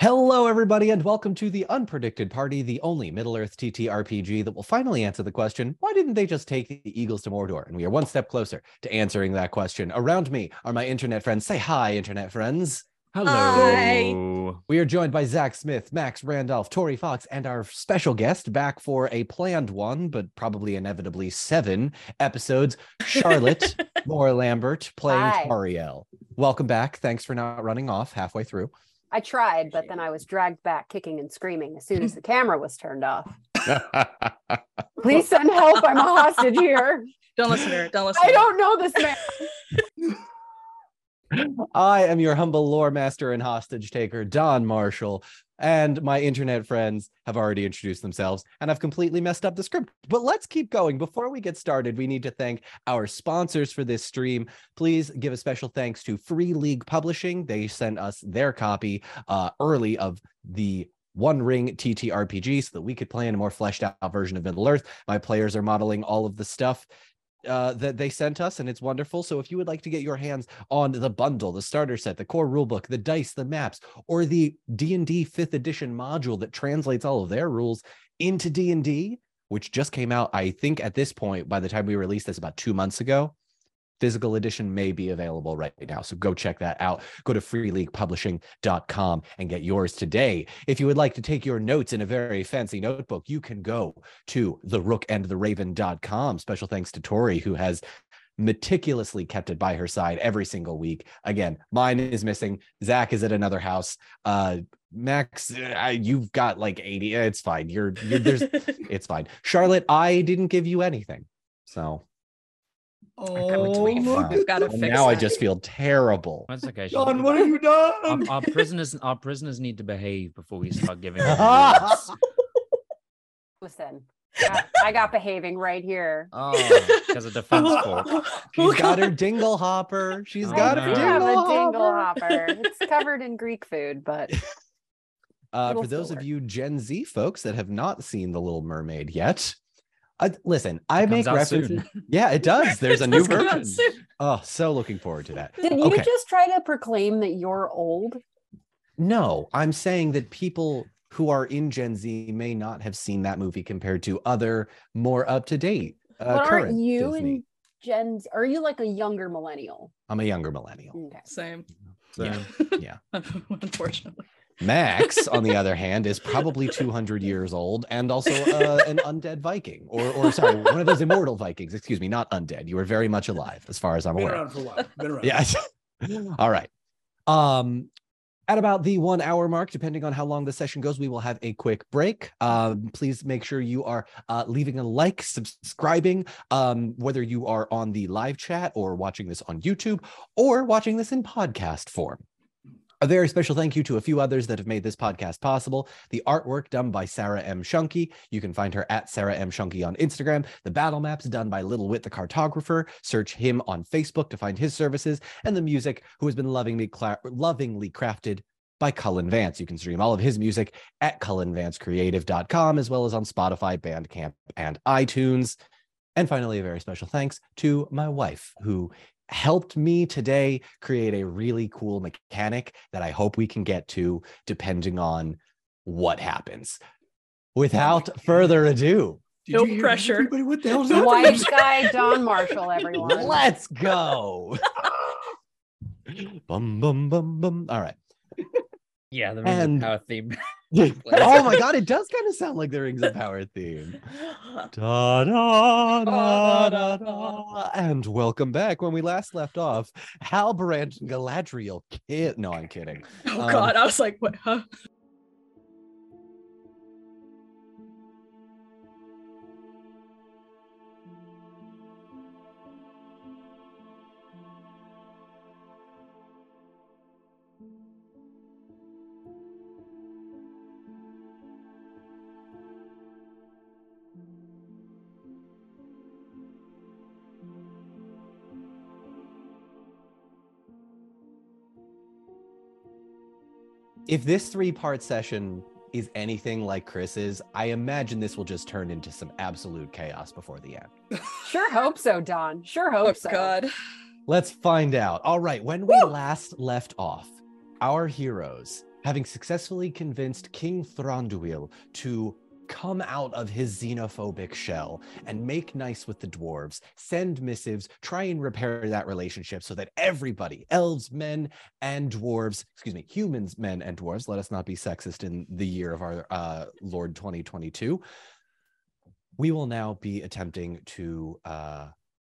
Hello, everybody, and welcome to the Unpredicted Party, the only Middle Earth TTRPG that will finally answer the question why didn't they just take the Eagles to Mordor? And we are one step closer to answering that question. Around me are my internet friends. Say hi, internet friends. Hello. Hi. We are joined by Zach Smith, Max Randolph, Tori Fox, and our special guest back for a planned one, but probably inevitably seven episodes, Charlotte Moore Lambert playing Hi. Tariel. Welcome back. Thanks for not running off halfway through. I tried, but then I was dragged back kicking and screaming as soon as the camera was turned off. Please send help. I'm a hostage here. Don't listen to her. Don't listen. I don't know this man. I am your humble lore master and hostage taker, Don Marshall, and my internet friends have already introduced themselves, and I've completely messed up the script. But let's keep going. Before we get started, we need to thank our sponsors for this stream. Please give a special thanks to Free League Publishing. They sent us their copy uh, early of the one ring TTRPG so that we could play in a more fleshed out version of Middle Earth. My players are modeling all of the stuff uh, that they sent us, and it's wonderful. So if you would like to get your hands on the bundle, the starter set, the core rulebook, the dice, the maps, or the D&D 5th edition module that translates all of their rules into D&D, which just came out, I think at this point, by the time we released this about two months ago, physical edition may be available right now. So go check that out. Go to freeleaguepublishing.com and get yours today. If you would like to take your notes in a very fancy notebook, you can go to therookandtheraven.com. Special thanks to Tori, who has meticulously kept it by her side every single week. Again, mine is missing. Zach is at another house. Uh, Max, uh, you've got like 80. It's fine. You're, you're there's it's fine. Charlotte, I didn't give you anything. So Oh, We've look I've got to fix now I just feel terrible. That's okay. she- John, what have you done? our prisoners, our prisoners need to behave before we start giving. them rules. Listen, I I got behaving right here. oh, because of defense fork. She's got her dingle hopper. She's Oh, got I her do have dingle, a dingle hopper. hopper. It's covered in Greek food, but Uh, for those still of you Gen Z folks that have not seen The Little Mermaid yet, I, listen, I It make references. Yeah, it does. There's a new It's version. Oh, so looking forward to that. did you Okay. just try to proclaim that you're old? No, I'm saying that people who are in Gen Z may not have seen that movie compared to other more up to date. Uh, but aren't you Disney. in Gen Z? Are you like a younger millennial? I'm a younger millennial. Okay. Same. Yeah, Same. yeah. Unfortunately. Max, on the other hand, is probably 200 years old and also uh, an undead Viking, or, or sorry, one of those immortal Vikings. Excuse me, not undead. You are very much alive, as far as I'm Been aware. around for a while. Been around. Yeah. All right. Um, at about the one hour mark, depending on how long the session goes, we will have a quick break. Um, please make sure you are uh, leaving a like, subscribing, um, whether you are on the live chat or watching this on YouTube or watching this in podcast form. A very special thank you to a few others that have made this podcast possible. The artwork done by Sarah M. Shunky. You can find her at Sarah M. Shunky on Instagram. The battle maps done by Little Wit the cartographer. Search him on Facebook to find his services. And the music, who has been lovingly, cla- lovingly crafted by Cullen Vance. You can stream all of his music at cullenvancecreative.com as well as on Spotify, Bandcamp, and iTunes. And finally, a very special thanks to my wife, who helped me today create a really cool mechanic that I hope we can get to depending on what happens. Without further ado, Did No you hear that, pressure. Everybody, what the hell's White happening? guy Don Marshall, everyone. let's go. bum, bum, bum, bum. All right. Yeah, the rings And- power theme. oh my God, it does kind of sound like the Rings of Power theme. Da, da, da, da, da. And welcome back. When we last left off, Halbrand and Galadriel kid. No, I'm kidding. Oh Um, God, I was like, what? Huh? If this three part session is anything like Chris's, I imagine this will just turn into some absolute chaos before the end. Sure hope so, Don. Sure hope Oh so. God. Let's find out. All right, when we last left off, our heroes having successfully convinced King Thranduil to come out of his xenophobic shell and make nice with the dwarves, send missives, try and repair that relationship so that everybody, elves, men, and dwarves, excuse me, humans, men, and dwarves, let us not be sexist in the year of our uh, Lord 2022. We will now be attempting to uh,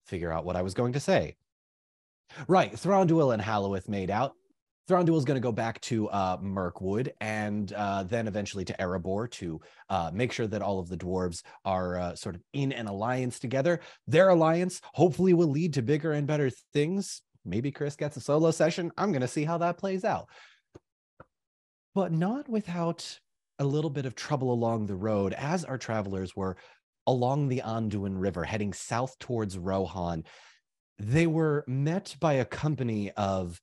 figure out what I was going to say. Right, Thranduil and Halloweth made out. Thranduil is going to go back to uh, Mirkwood and uh, then eventually to Erebor to uh, make sure that all of the dwarves are uh, sort of in an alliance together. Their alliance hopefully will lead to bigger and better things. Maybe Chris gets a solo session. I'm going to see how that plays out. But not without a little bit of trouble along the road as our travelers were along the Anduin River heading south towards Rohan. They were met by a company of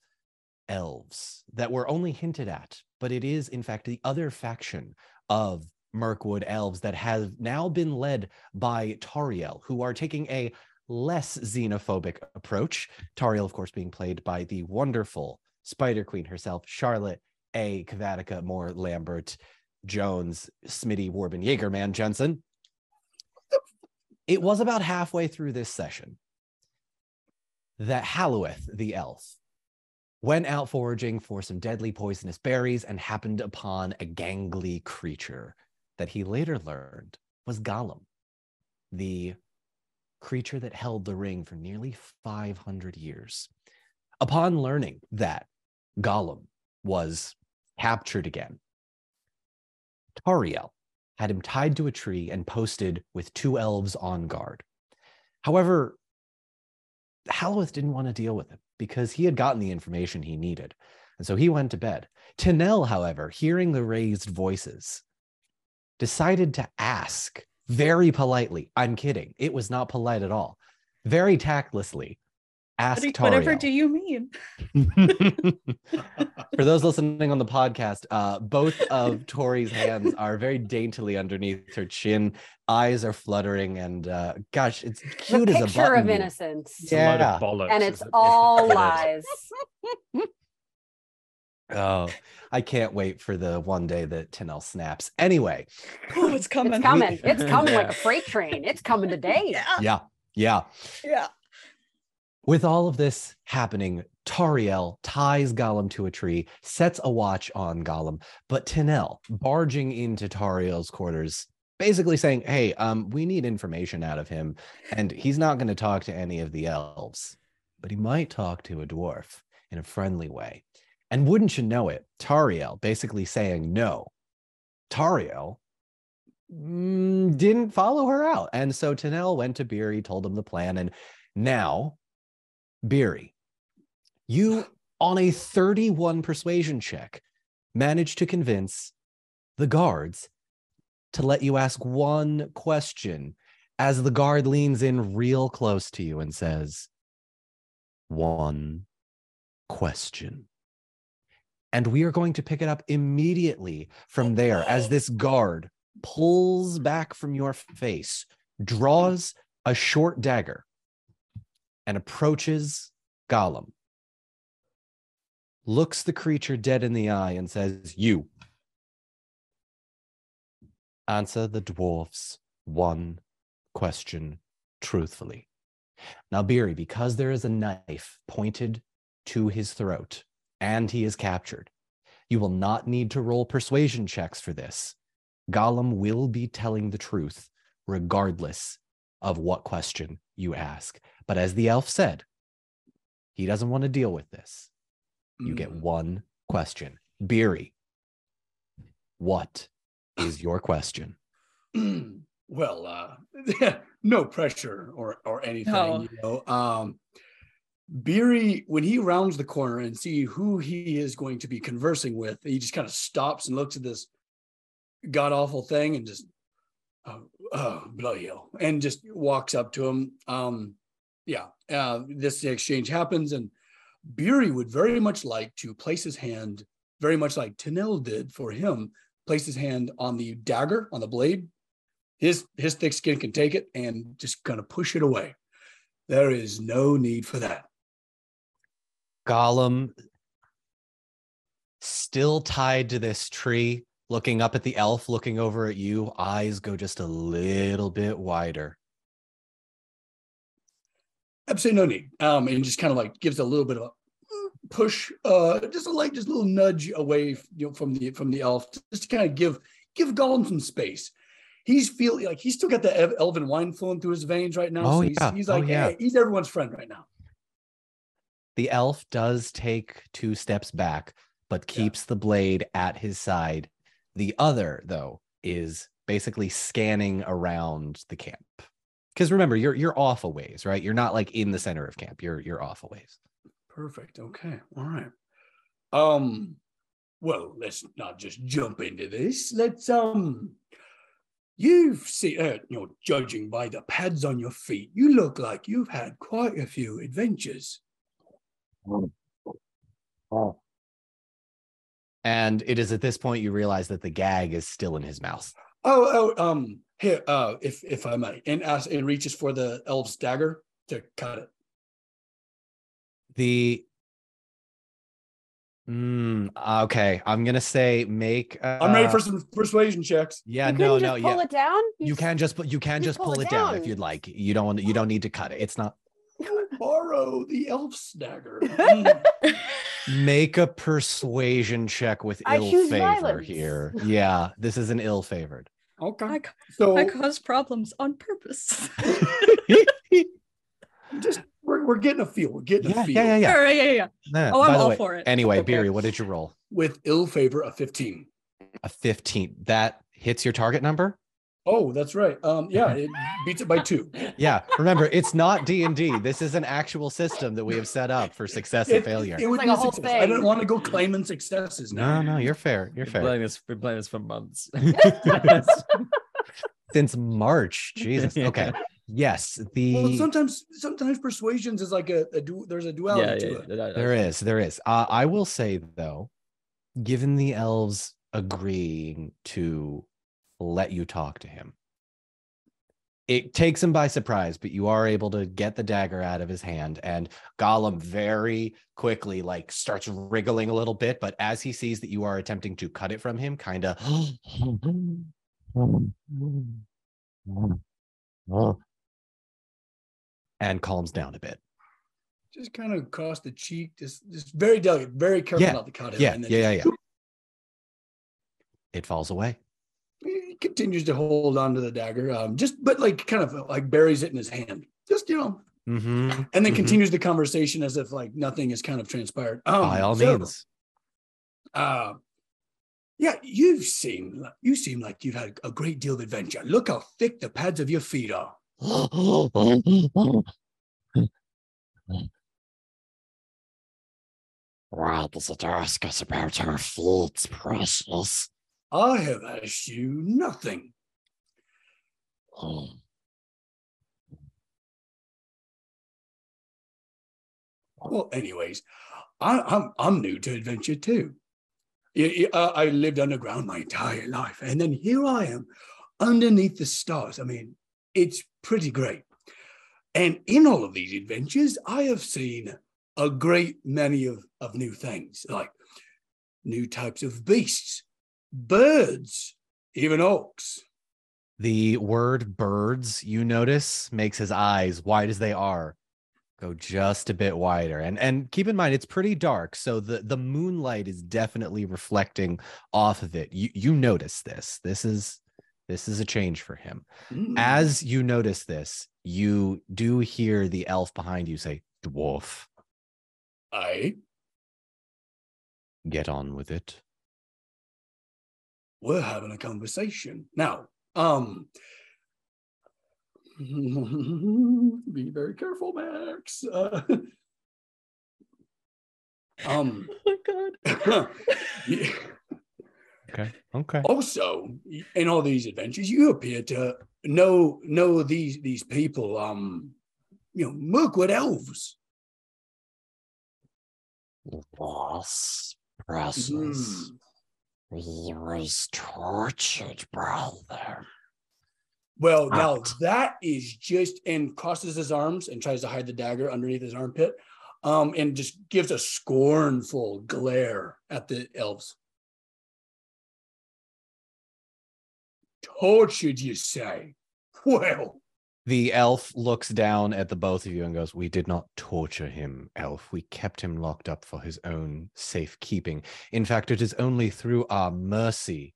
elves that were only hinted at, but it is, in fact, the other faction of Mirkwood elves that have now been led by Tariel, who are taking a less xenophobic approach. Tariel, of course, being played by the wonderful Spider Queen herself, Charlotte A. Cavatica Moore Lambert Jones, Smitty Warben Jaegerman Jensen. It was about halfway through this session that Halloweth, the elf, went out foraging for some deadly poisonous berries and happened upon a gangly creature that he later learned was Gollum, the creature that held the ring for nearly 500 years. Upon learning that Gollum was captured again, Tariel had him tied to a tree and posted with two elves on guard. However, Halloweth didn't want to deal with him because he had gotten the information he needed. And so he went to bed. Tanel, however, hearing the raised voices, decided to ask very politely. I'm kidding. It was not polite at all. Very tactlessly, asked What do- Tariel. Whatever do you mean? For those listening on the podcast, uh, both of Tori's hands are very daintily underneath her chin. Eyes are fluttering, and uh, gosh, it's The cute as a picture of innocence. It's a load Yeah. of bollocks. And it's is it? all lies. Oh, I can't wait for the one day that Tanel snaps. Anyway, Oh, it's coming. It's coming. It's coming like a freight train. It's coming today. Yeah. yeah, yeah. Yeah. With all of this happening, Tariel ties Gollum to a tree, sets a watch on Gollum, but Tanel barging into Tariel's quarters, basically saying, Hey, um, we need information out of him, and he's not going to talk to any of the elves, but he might talk to a dwarf in a friendly way. And wouldn't you know it, Tariel basically saying no. Tariel mm, didn't follow her out. And so Tanel went to Beery, told him the plan, and now Beery, you on a 31 persuasion check managed to convince the guards to let you ask one question as the guard leans in real close to you and says, One question. And we are going to pick it up immediately from there as this guard pulls back from your face, draws a short dagger, and approaches Gollum, looks the creature dead in the eye, and says, You answer the dwarf's one question truthfully. Now, Beery, because there is a knife pointed to his throat and he is captured, you will not need to roll persuasion checks for this. Gollum will be telling the truth regardless of what question you ask. But as the elf said, he doesn't want to deal with this. You get Mm. one question. Beery, what is your question? well, uh, no pressure or or anything. No. You know, um, Beery when he rounds the corner and see who he is going to be conversing with, he just kind of stops and looks at this god awful thing and just oh, oh bloody hell, and just walks up to him. Um, yeah, uh, this exchange happens, and Beery would very much like to place his hand, very much like Tanel did for him, place his hand on the dagger on the blade. His his thick skin can take it and just kind of push it away. There is no need for that. Gollum still tied to this tree, looking up at the elf, looking over at you, eyes go just a little bit wider. Absolutely no need. Um, and just kind of like gives a little bit of a push, uh, just a like just a little nudge away, you know, from the from the elf, just to kind of give give Gollum some space. He's feeling like he's still got the elven wine flowing through his veins right now. Oh, so he's, yeah. he's Oh, like, yeah. hey, he's everyone's friend right now. The elf does take two steps back, but Yeah. keeps the blade at his side. The other, though, is basically scanning around the camp. Because remember, you're you're off a ways, right? You're not like in the center of camp. You're you're off a ways. Perfect. Okay. All right. Um, well, let's not just jump into this. Let's um you've seen uh, you know, judging by the pads on your feet, you look like you've had quite a few adventures. And it is at this point you realize that the gag is still in his mouth. Oh, oh, um, here, uh, if if I may, and as and reaches for the elf's dagger to cut it. The Mm, okay, I'm gonna say make. Uh, I'm ready for some persuasion checks. Yeah, you no, couldn't no, just yeah. pull it down. You can just put. You can you just pull pull it it down if you'd like. You don't. You don't need to cut it. It's not. Borrow the elf's dagger. Make a persuasion check with I ill favor violence. here. Yeah, this is an ill favored. okay. I, So I cause problems on purpose. just we're, we're getting a feel. We're getting Yeah, a feel. yeah, yeah, yeah. All right, yeah, yeah, yeah. Nah, Oh, I'm all way, for it. Anyway, Okay. Beery, what did you roll? With ill favor, a 15. A 15. That hits your target number. Oh, that's right. Um, yeah, it beats it by two. Yeah. Remember, it's not D and D. This is an actual system that we have set up for success and failure. It would like be a a whole success. I thing. don't want to go claiming successes No, now. no, you're fair. You're Been fair. playing this, been playing this for months. Since March, Jesus. Okay. Yes, the Well, sometimes sometimes persuasions is like a, a du- there's a duality yeah, to yeah, it. yeah, There is, there is. Uh, I will say though, given the elves agreeing to let you talk to him, it takes him by surprise. But you are able to get the dagger out of his hand, and Gollum very quickly like starts wriggling a little bit. But as he sees that you are attempting to cut it from him, kind of. And calms down a bit. Just kind of across the cheek, just just very delicate, very careful Yeah, not to cut him. yeah, and then yeah, yeah, yeah. It falls away. He continues to hold on to the dagger, um, just but like kind of like buries it in his hand, just you know, Mm-hmm. and then Mhm. continues the conversation as if like nothing has kind of transpired. Um, By all so, means. uh, yeah, you've seemed you seem like you've had a great deal of adventure. Look how thick the pads of your feet are. Why does it ask us about our feet, precious? I have asked you nothing. Hmm. Well, anyways, I, I'm I'm new to adventure too. Uh, I lived underground my entire life, and then here I am, underneath the stars. I mean, it's pretty great. And in all of these adventures, I have seen a great many of, of new things, like new types of beasts, birds, even oaks. The word birds, you notice, makes his eyes wide as they are go just a bit wider. And and keep in mind it's pretty dark, so the the moonlight is definitely reflecting off of it. You you notice this. This is this is a change for him. Mm. As you notice this, you do hear the elf behind you say, "Dwarf, I get on with it." We're having a conversation now. Um, be very careful, Max. Uh, um, oh my god. yeah. Okay. Okay. also, in all these adventures, you appear to know know these these people. Um, you know, Mirkwood elves. Yes, precious. Mm. We was tortured by them. Well, now that is just and crosses his arms and tries to hide the dagger underneath his armpit. um, and just gives a scornful glare at the elves. Tortured, you say? Well, The elf looks down at the both of you and goes, We did not torture him, elf. We kept him locked up for his own safekeeping. In fact, it is only through our mercy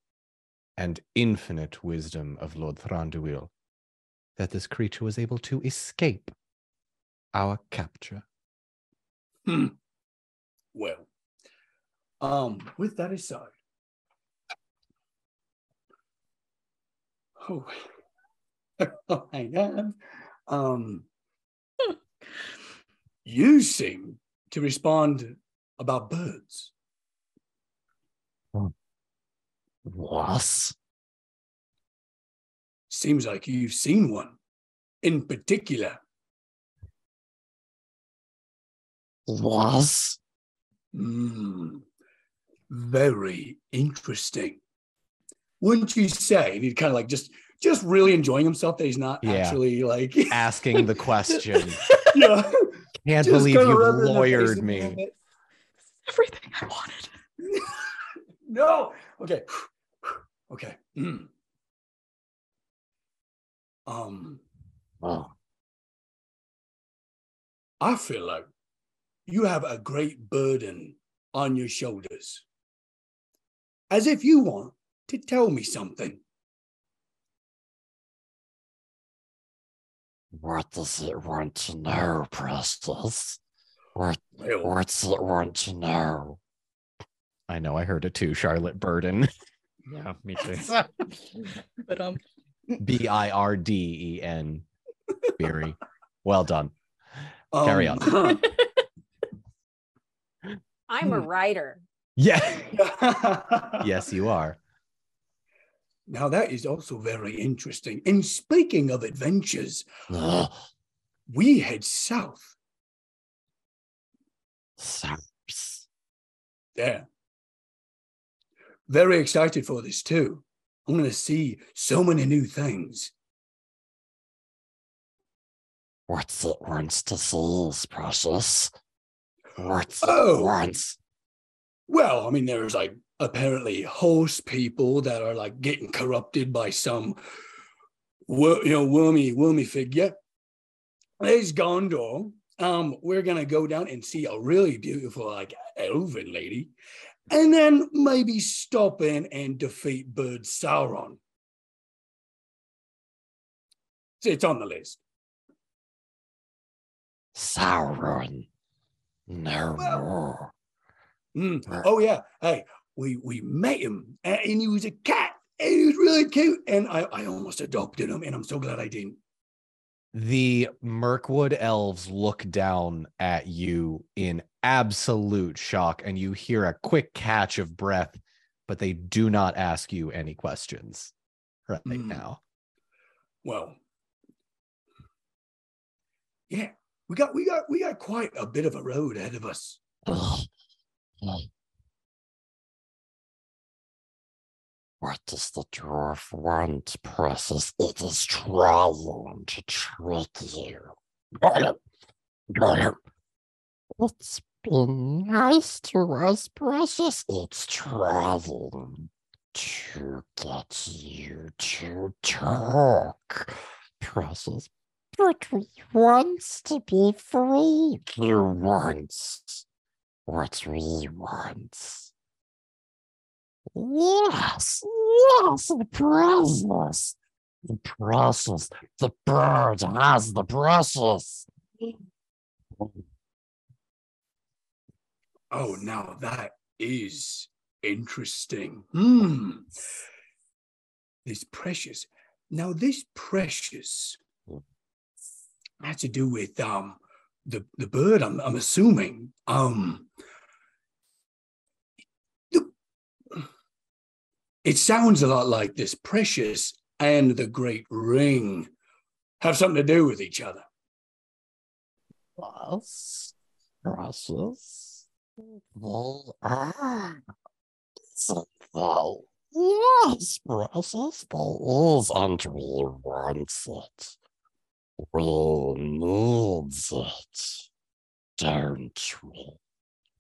and infinite wisdom of Lord Thranduil that this creature was able to escape our capture. Hmm. Well, um, with that aside, oh, I have, um, you seem to respond about birds. Was? Seems like you've seen one in particular. Was? Hmm. Very interesting. Wouldn't you say? And he's kind of like just just really enjoying himself that he's not Yeah. actually like Asking the question. yeah. Can't Just believe you've rub it in the face lawyered me. Everything I wanted. no. Okay. Okay. Mm. Um, Oh, I feel like you have a great burden on your shoulders. As if you want to tell me something. What does it want to know, Precious? What, Well, what's it want to know? I know, I heard it too, Charlotte Burden. Yeah, me too. But um, B I R D E N. Beery. Well done. Carry on. I'm a Hmm. writer. Yeah. yes, you are. Now that is also very interesting. And speaking of adventures, Uh, we head south. Saps. Yeah. Very excited for this too. I'm going to see so many new things. What's it wants to see, Precious? What's it Oh. wants? Well, I mean, there's like apparently horse people that are like getting corrupted by some, you know, wormy, wormy figure. There's Gondor. Um, we're gonna go down and see a really beautiful, like elven lady, and then maybe stop in and defeat Bird Sauron. So it's on the list. Sauron. No Well- more. Mm. Oh yeah. Hey, we we met him, and he was a cat, and he was really cute, and I I almost adopted him, and I'm so glad I didn't. The Mirkwood elves look down at you in absolute shock, and you hear a quick catch of breath, but they do not ask you any questions right Hmm. now. Well, yeah, we got we got we got quite a bit of a road ahead of us. What does the dwarf want, Precious? It is trying to trick you. It's been nice to us, Precious. It's trying to get you to talk, Precious. But we wants to be free. You wants what we want. Yes, yes, the precious. The precious. The bird has the precious. Oh, now that is interesting. Hmm. This precious. Now this precious had to do with um the the bird. I'm I'm assuming um. It sounds a lot like this precious and the great ring have something to do with each other. Yes, precious. Are. So they, yes, precious. They is, and we want it. We need it.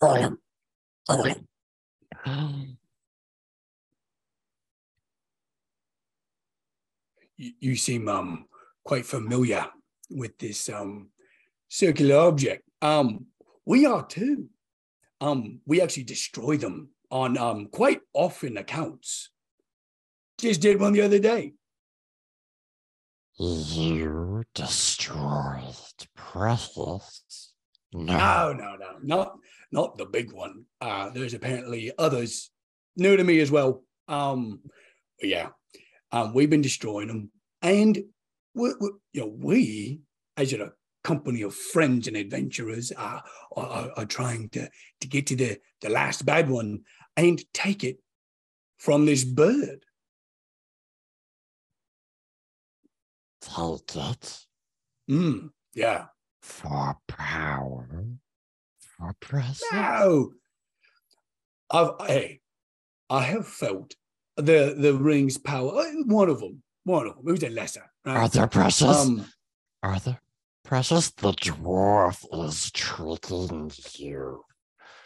don't we? You, you seem um quite familiar with this um circular object. Um, we are too. Um, we actually destroy them on um quite often accounts. Just did one the other day. You destroyed Precious? No. No, no, no, not not the big one. Uh, there's apparently others new to me as well. Um, yeah, um, we've been destroying them, and we, we, you know, we as a company of friends and adventurers are, are are trying to to get to the the last bad one and take it from this bird. Take it Mm, yeah. for power. For Precious. No. I've hey, I have felt the the ring's power. uh, One of them. One of them. Who's the lesser? right? Are there Precious? Um, Are there Precious? The dwarf is tricking you.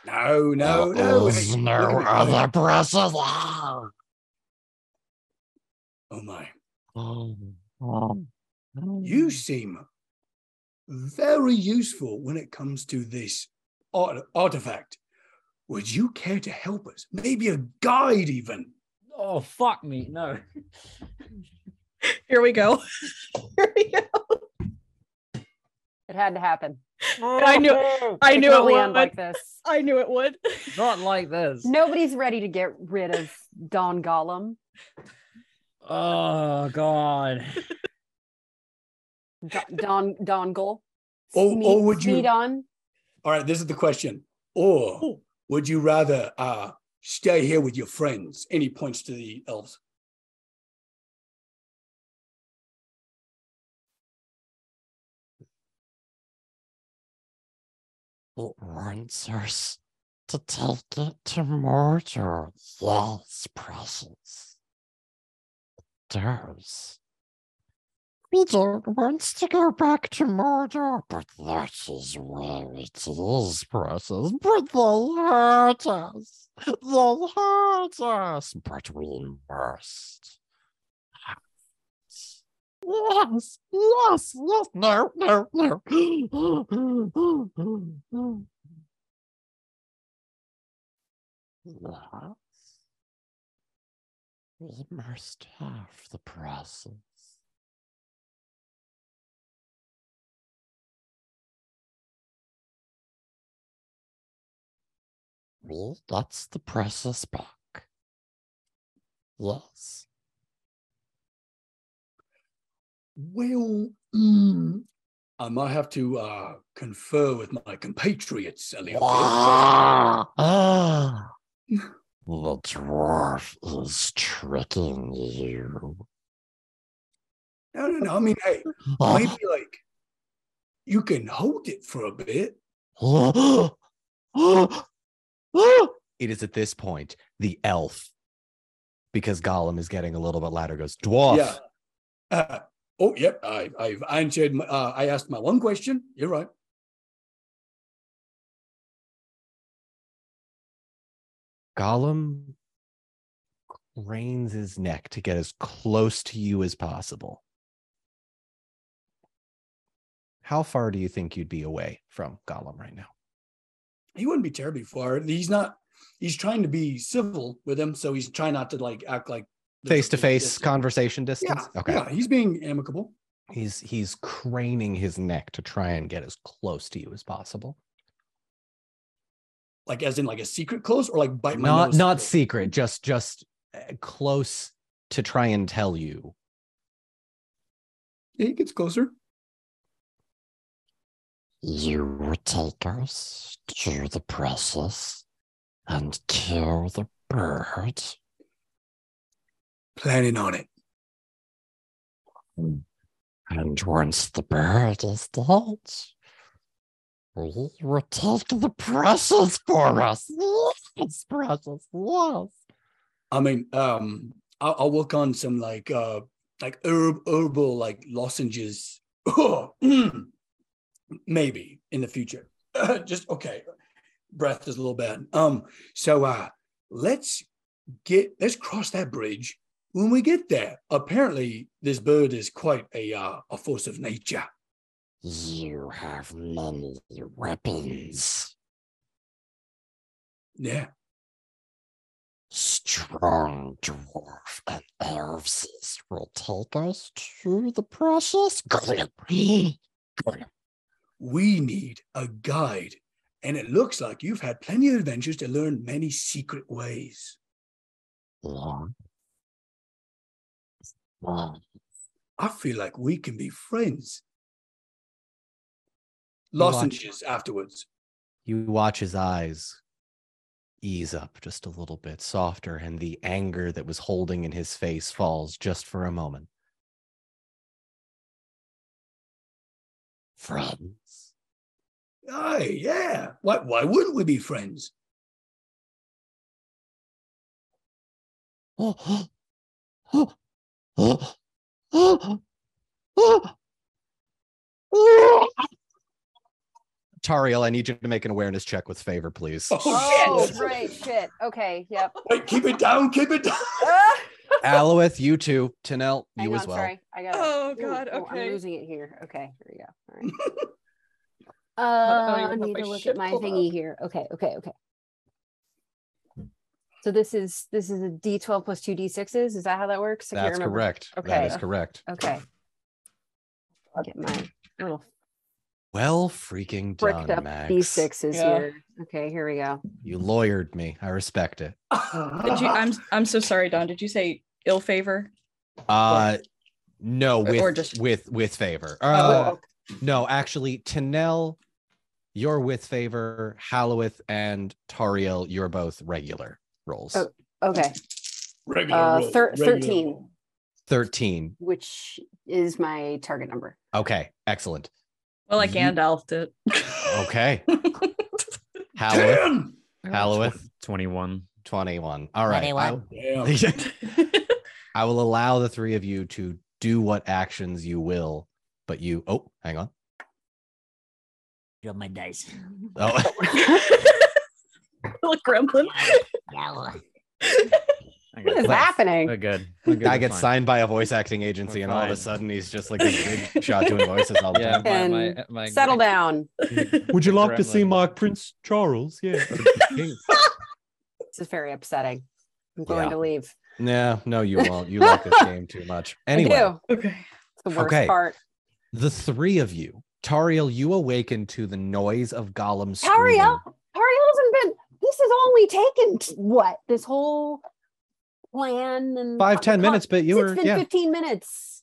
no, no, There no. is hey, no other Precious. Ah! Oh my. Oh, oh, oh. You seem very useful when it comes to this art- artifact. Would you care to help us? Maybe a guide, even. Oh fuck me, no. Here we go. Here we go. It had to happen. I knew I It knew can it would. like this. I knew it would. Not like this. Nobody's ready to get rid of Don Gollum. Oh god. Do- Don Dongle. Oh, Sme- oh, would you- Smedon. All right, this is the question. Or would you rather uh, stay here with your friends? Any points to the elves? It wants us to take it to Mordor. Yes, Precious. It. We don't want to go back to Mordor, but that is where it is, Precious. But they'll hurt us. They'll hurt us. But we must. Yes, yes, yes. No, no, no. yes. We must have the process. We, that's the process back. Yes. Well, mm, I might have to uh, confer with my compatriots a little. Ah, ah. the dwarf is tricking you. No, no, no. I mean, hey, Ah, maybe like you can hold it for a bit. It is at this point the elf, because Gollum is getting a little bit louder, goes, Dwarf. Yeah. Uh, oh, yep. I, I've answered. My, uh, I asked my one question. You're right. Gollum cranes his neck to get as close to you as possible. How far do you think you'd be away from Gollum right now? He wouldn't be terribly far. He's not. He's trying to be civil with him, so he's trying not to like act like face to face conversation distance? Yeah. okay. Yeah, he's being amicable. He's he's craning his neck to try and get as close to you as possible. Like as in like a secret close or like bite my Not nose not secret, just just uh, close to try and tell you. Yeah, he gets closer. You would take us to the process and kill the bird. Planning on it. And once the bird is dead, we will take the process for us. Yes, process, yes. I mean, um, I'll, I'll work on some like uh like herb herbal like lozenges. Maybe in the future. just okay. Breath is a little bad. Um, so uh let's get let's cross that bridge when we get there. Apparently, this bird is quite a uh, a force of nature. You have many weapons. Yeah. Strong dwarf and elves will take us to the precious. We need a guide, and it looks like you've had plenty of adventures to learn many secret ways. Yeah. Well, I feel like we can be friends. Lozenges afterwards. You watch his eyes ease up just a little bit softer, and the anger that was holding in his face falls just for a moment. friends. Aye, yeah. Why, why wouldn't we be friends? Oh, oh, oh, oh, oh, oh. Tariel, I need you to make an awareness check with favor, please. Oh, Oh, shit. right. Shit. Okay. Yep. Wait, keep it down, keep it down. Ah! Aloeth, you too. Tanel, you on, as well. Sorry. I got Oh, God, Okay. I'm losing it here. Okay. Here we go. All right. I Uh, I need to look at my thingy up. here. Okay. Okay. Okay. So this is this is a D12 plus two D6s. Is that how that works? I That's correct. That Okay. is correct. Okay. I'll get my little Well, freaking bricked done, up Max. D6s Yeah. here. Okay, here we go. You lawyered me. I respect it. Did you? I'm I'm so sorry, Don. Did you say ill favor? Uh no, with or just- with with favor. Oh, Uh, no, actually, Tanel, you're with favor. Halloweth and Tariel, you're both regular rolls. Oh. Okay, regular Uh, roll, thir- regular 13. 13. which is my target number. Okay, excellent. Well, like You- Gandalf did. Okay. Halloweth, Damn. Halloweth, 21. 21. All right. 21. Damn. I, I will allow the three of you to do what actions you will, but you oh, hang on. Drop my dice. Oh, Like gremlin. No. What is happening? We're good. We're good. guy we're gets fine. signed by a voice acting agency, We're and all of a fine. sudden he's just like this big shot doing voices all the Yeah, time. my, And my, my Settle down. Would you like to see Gremlin. my Prince Charles? Yeah. This is very upsetting. I'm going Yeah. to leave. no, no, you won't. You like this game too much. Anyway, I do. Okay. It's the worst Okay. part. the three of you, Tariel, you awaken to the noise of Gollum screaming. Tariel, Tariel hasn't been. This has only taken t- what this whole plan and Five, co- 10 co- minutes, but you it's were- been yeah. 15 minutes.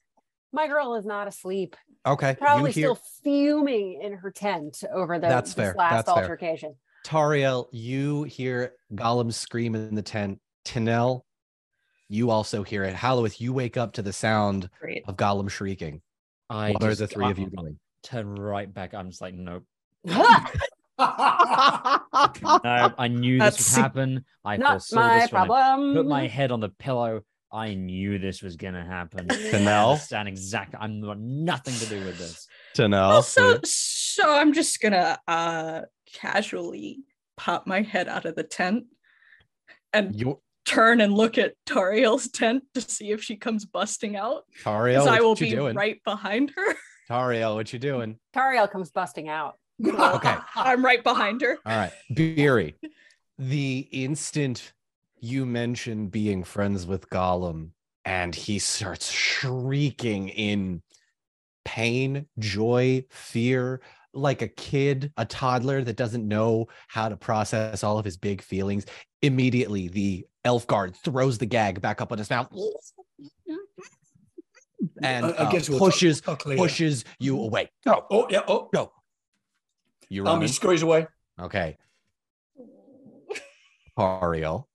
My girl is not asleep. Okay, Probably you hear still fuming in her tent over the That's this fair, last that's fair. altercation. Tariel, you hear Gollum scream in the tent. Tanel, you also hear it. Halloweth, you wake up to the sound Great. of Gollum shrieking. I what are the three of you I- I doing? Turn right back. I'm just like, nope. No, I knew this That's- would happen. I not foresaw my this when I problem. put my head on the pillow. I knew this was gonna happen. I Tanel? understand exactly. I'm got nothing to do with this. Tanel, Also, so I'm just gonna uh casually pop my head out of the tent and you, turn and look at Tariel's tent to see if she comes busting out. Tariel, Because I will what you be doing? right behind her. Tariel, what you doing? Tariel comes busting out. Okay. I'm right behind her. All right, Beery. The instant you mention being friends with Gollum, and he starts shrieking in pain, joy, fear, like a kid, a toddler that doesn't know how to process all of his big feelings. Immediately, the elf guard throws the gag back up on his mouth and I- I uh, guess we'll pushes talk later. pushes you away. Go, Oh yeah. Oh, go. You um, run. he scurries away. Okay. Ariel,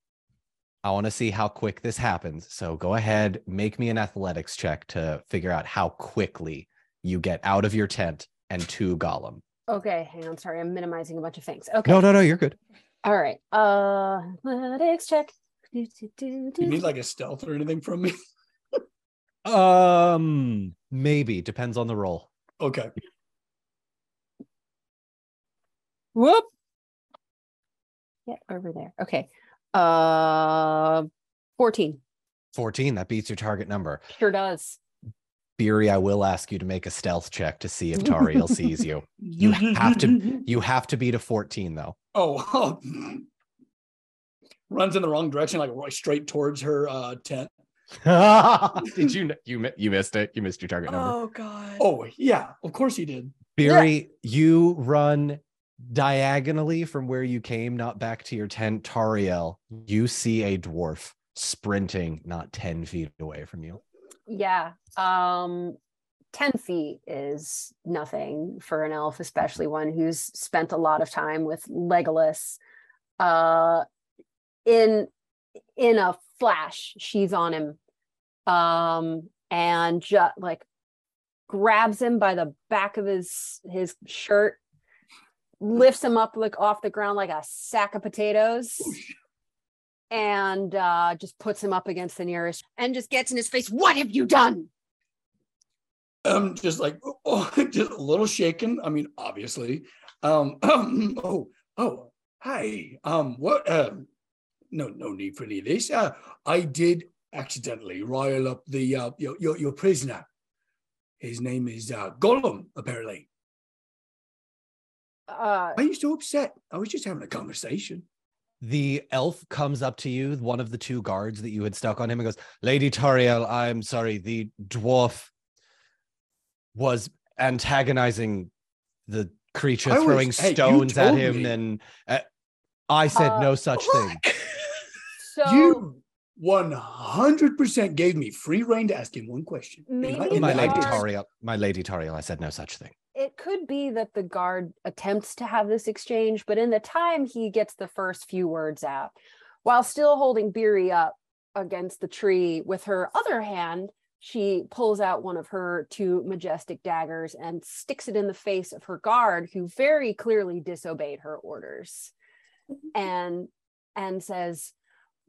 I want to see how quick this happens. So go ahead, make me an athletics check to figure out how quickly you get out of your tent and to Gollum. Okay, hang on. Sorry, I'm minimizing a bunch of things. Okay. No, no, no, you're good. All right. Uh, athletics check. Do, do, do, Do do. you need like a stealth or anything from me? Um, maybe depends on the role. Okay. Whoop. Get over there. Okay. Uh 14. 14. That beats your target number. Sure does. Beery, I will ask you to make a stealth check to see if Tariel sees you. You have to you have to beat a 14 though. Oh, runs in the wrong direction, like right straight towards her uh, tent. Did you you you missed it? You missed your target number. Oh god. Oh yeah, of course you did. Beery, you run diagonally from where you came, not back to your tent. Tariel, you see a dwarf sprinting not 10 feet away from you. Yeah. Um 10 feet is nothing for an elf, especially one who's spent a lot of time with Legolas. Uh in in a flash, she's on him. Um and just like grabs him by the back of his his shirt, lifts him up like off the ground like a sack of potatoes and uh, just puts him up against the nearest and just gets in his face. What have you done? Um, just like oh, just a little shaken. I mean, obviously. Um, oh, oh, hi. Um, what? Um, no, no need for any of this. Uh, I did accidentally rile up the uh, your, your your prisoner. His name is uh, Gollum, apparently. Uh, Why are you so upset? I was just having a conversation. The elf comes up to you, one of the two guards that you had stuck on him, and goes, Lady Tariel, I'm sorry, the dwarf was antagonizing the creature, I was- throwing hey, stones at him. me. And uh, I said Uh, no such thing. so you 100% gave me free reign to ask him one question. And Maybe My lady did. Tariel, my lady Tariel, I said no such thing. it could be that the guard attempts to have this exchange, but in the time he gets the first few words out, while still holding Beery up against the tree with her other hand, she pulls out one of her two majestic daggers and sticks it in the face of her guard, who very clearly disobeyed her orders, mm-hmm. and and says,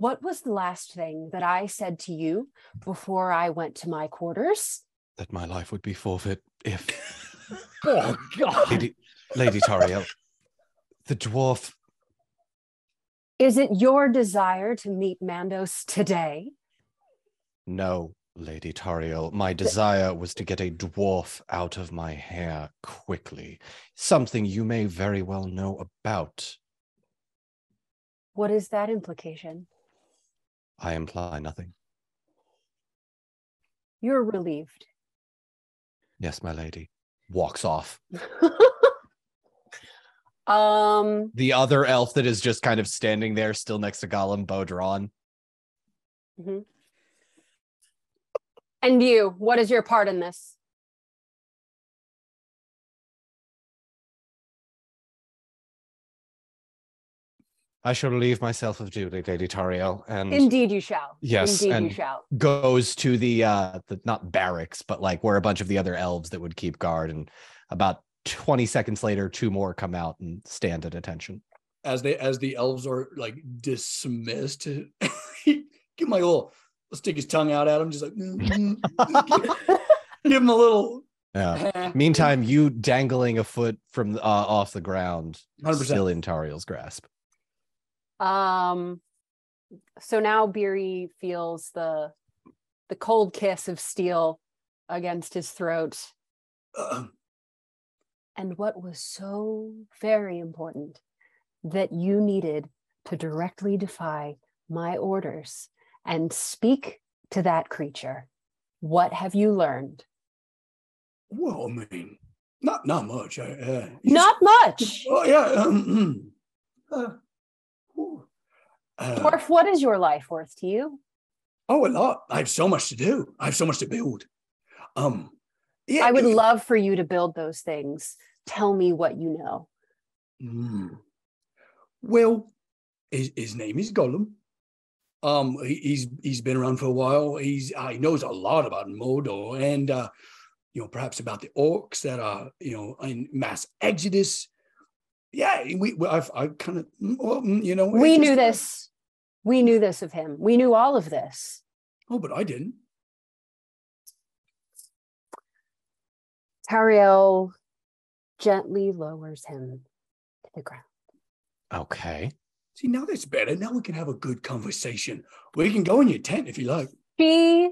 "What was the last thing that I said to you before I went to my quarters?" That my life would be forfeit if Oh God! Lady, Lady Tariel, the dwarf Is it your desire to meet Mandos today? No, Lady Tariel. My desire was to get a dwarf out of my hair quickly. Something you may very well know about. What is that implication? I imply nothing. You're relieved. Yes, my lady. Walks off. um, The other elf that is just kind of standing there, still next to Gollum, bow drawn. and you, what is your part in this? I shall relieve myself of duty, Lady Tariel, and Indeed, you shall. Yes, Indeed, and- you shall. goes to the uh the not barracks, but like where a bunch of the other elves that would keep guard. And about 20 seconds later, two more come out and stand at attention. as they as the elves are like dismissed. Give my little stick his tongue out at him, just like mm, mm, give him a little. Yeah. Meantime, you dangling a foot from uh, off the ground, 100%. still in Tariel's grasp. Um, so now Beery feels the the cold kiss of steel against his throat. And what was so very important that you needed to directly defy my orders and speak to that creature. What have you learned? well, I mean, not not much. I, uh, Not much. oh yeah. Um, uh, whew. uh, Dwarf, what is your life worth to you? oh, a lot. I have so much to do. I have so much to build. Um, yeah. I would it- love for you to build those things. Tell me what you know. Mm. Well, his, his name is Gollum. Um, he, he's he's been around for a while. He's uh, he knows a lot about Mordor and uh, you know perhaps about the orcs that are you know in mass exodus. Yeah, we, we I've I kind of well, mm, you know it We just- knew this. We knew this of him. We knew all of this. Oh, but I didn't. Tariel gently lowers him to the ground. Okay. See, now that's better. Now we can have a good conversation. We can go in your tent if you like. She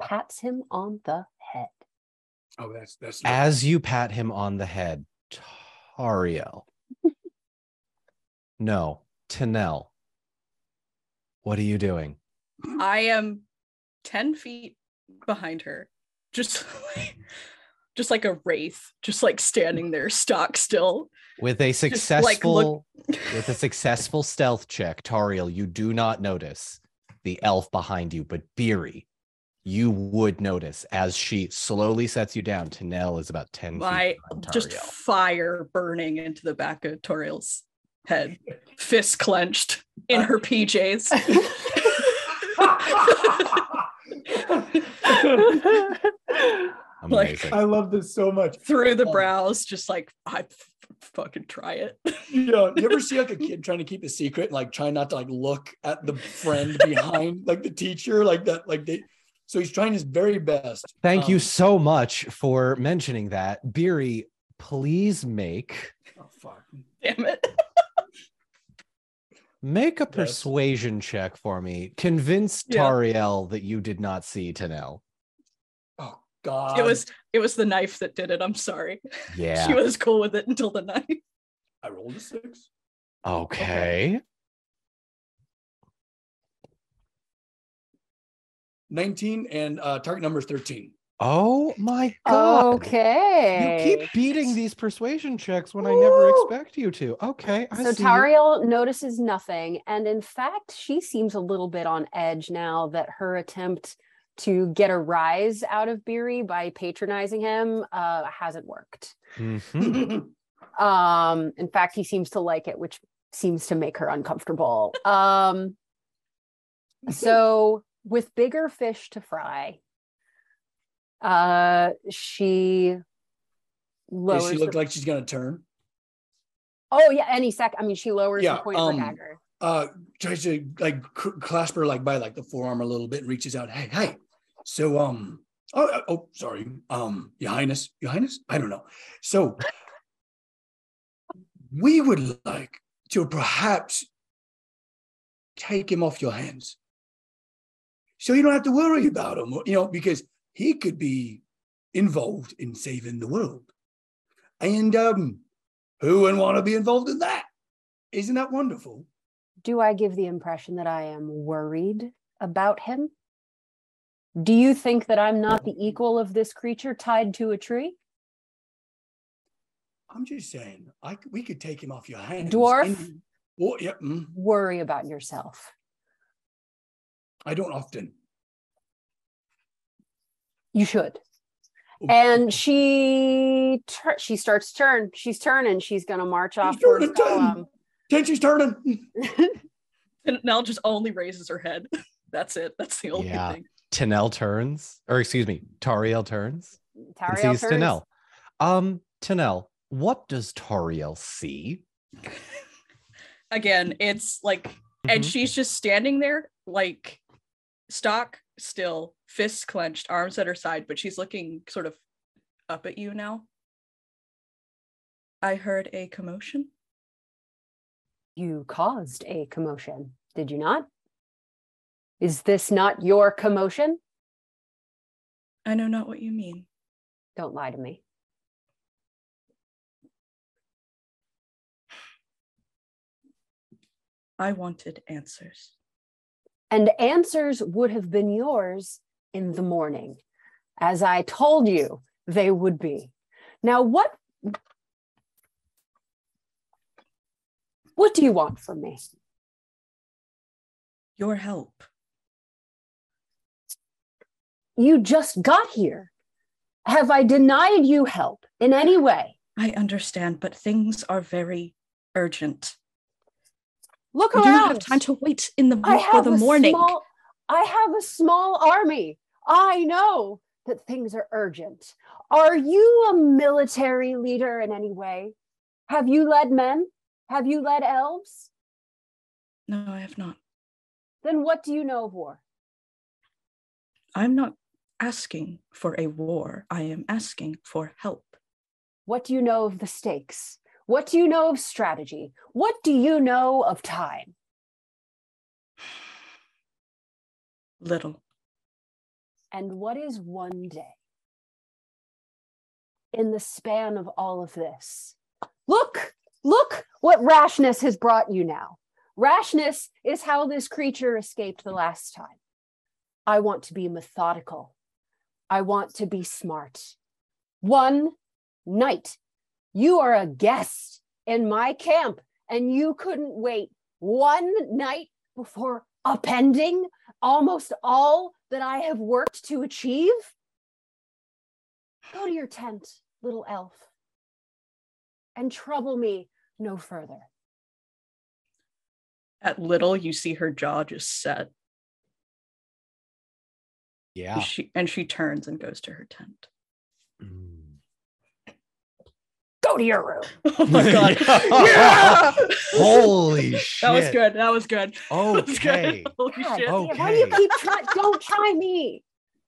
pats him on the head. Oh, that's that's As you pat him on the head, Tariel. no, Tanel. What are you doing? I am 10 feet behind her. Just just like a wraith, just like standing there stock still. With a like, successful look- with a successful stealth check, Tariel, you do not notice the elf behind you, but Beery, you would notice as she slowly sets you down. Tanel is about 10 My feet behind just fire burning into the back of Toriel's head, fist clenched in her PJs. like- Amazing. I love this so much. Through the Oh. brows, just like I f- fucking try it. Yeah, you ever see like a kid trying to keep a secret, like trying not to like look at the friend behind, like the teacher, like that, like they. So he's trying his very best. Thank you Um, so much for mentioning that. Beery, please make Oh, fuck. Damn it. make a Yes. persuasion check for me. Convince Yeah. Tariel that you did not see Tanel. Oh God. It was it was the knife that did it. I'm sorry. Yeah. She was cool with it until the knife. I rolled a six. okay. 19 and uh target number is 13. Oh my god. Okay. You keep beating these persuasion checks when I never expect you to. Okay. I So see. Tariel notices nothing, and in fact, she seems a little bit on edge now that her attempt to get a rise out of Beery by patronizing him uh, hasn't worked. Mhm. Um, in fact, he seems to like it, which seems to make her uncomfortable. Um, so with bigger fish to fry, uh, she lowers. Does she the- look like she's gonna turn? oh yeah, any sec. I mean, she lowers Yeah, the point um, of her dagger. Uh tries to like cr- clasp her like by like the forearm a little bit and reaches out. Hey, hey. So um oh uh, oh sorry. Um, Your Highness, Your Highness? I don't know. So we would like to perhaps take him off your hands. So you don't have to worry about him, you know, because he could be involved in saving the world. And um, who wouldn't want to be involved in that? Isn't that wonderful? Do I give the impression that I am worried about him? Do you think that I'm not the equal of this creature tied to a tree? I'm just saying, I we could take him off your hands. Dwarf? and- yeah, mm, Worry about yourself. I don't often. You should. And she tur- she starts to turn. She's turning. She's gonna march off towards turning, turning. Gollum. Tenchi's turning. And Nell just only raises her head. That's it. That's the only Yeah. thing. Tanel turns, or excuse me, Tariel turns and Tariel sees turns. Tanel. Um, Tanel, what does Tariel see? Again, it's like, and Mhm. she's just standing there, like stock still, fists clenched, arms at her side, but she's looking sort of up at you now. I heard a commotion. You caused a commotion, did you not? Is this not your commotion? I know not what you mean. Don't lie to me. I wanted answers. And answers would have been yours in the morning, as I told you they would be. Now, what what do you want from me? Your help. You just got here. Have I denied you help in any way? I understand, but things are very urgent. Look do around. not have time to wait in the for the morning. Small, I have a small army. I know that things are urgent. Are you a military leader in any way? Have you led men? Have you led elves? No, I have not. Then what do you know of war? I'm not asking for a war. I am asking for help. What do you know of the stakes? What do you know of strategy? What do you know of time? Little. And what is one day? In the span of all of this, look, look what rashness has brought you now. Rashness is how this creature escaped the last time. I want to be methodical. I want to be smart. One night, you are a guest in my camp, and you couldn't wait one night before appending almost all that I have worked to achieve? Go to your tent, little elf, and trouble me no further. At little, you see her jaw just set. Yeah. She and she turns and goes to her tent. Mm. Go to your room. Oh my god. Yeah! yeah! Holy shit. That was good. That was good. That was Okay. good. Holy shit. Damn, why do you keep trying? Don't try me.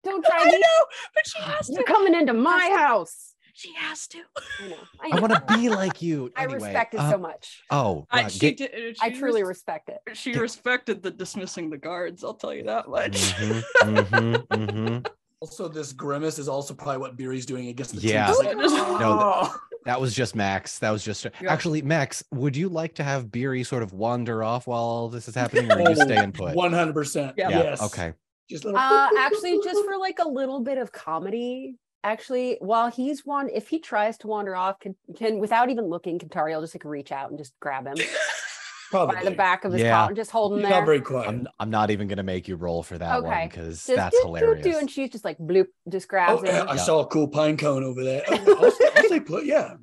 Don't try I me. know, but she has You're to. coming into my house. She has to. I know. I, I want to be like you. I Anyway, respect it uh, so much. Oh, I, she get- did, I truly res- respect it. she get- respected the dismissing the guards. I'll tell you that much. Mhm, mhm, mhm. Also, this grimace is also probably what Beery's doing against the Yeah. team. It's like, No, "Oh." That was just Max. That was just Yeah. actually Max. Would you like to have Beery sort of wander off while all this is happening, or you stay and put? 100%. Yeah. Yeah. Yes. Okay. Just little. Uh, actually, just for like a little bit of comedy. Actually, while he's one, if he tries to wander off, can, can without even looking, Kantari will just like reach out and just grab him probably. by the back of his Yeah. collar, just holding him He's there. not very quiet. I'm I'm not even gonna make you roll for that one Okay. because Just that's doo, doo, hilarious. doo, and she's just like bloop, just grabs Oh, him. I Yeah. saw a cool pine cone over there. Oh, I'll, say- I'll say, put, yeah.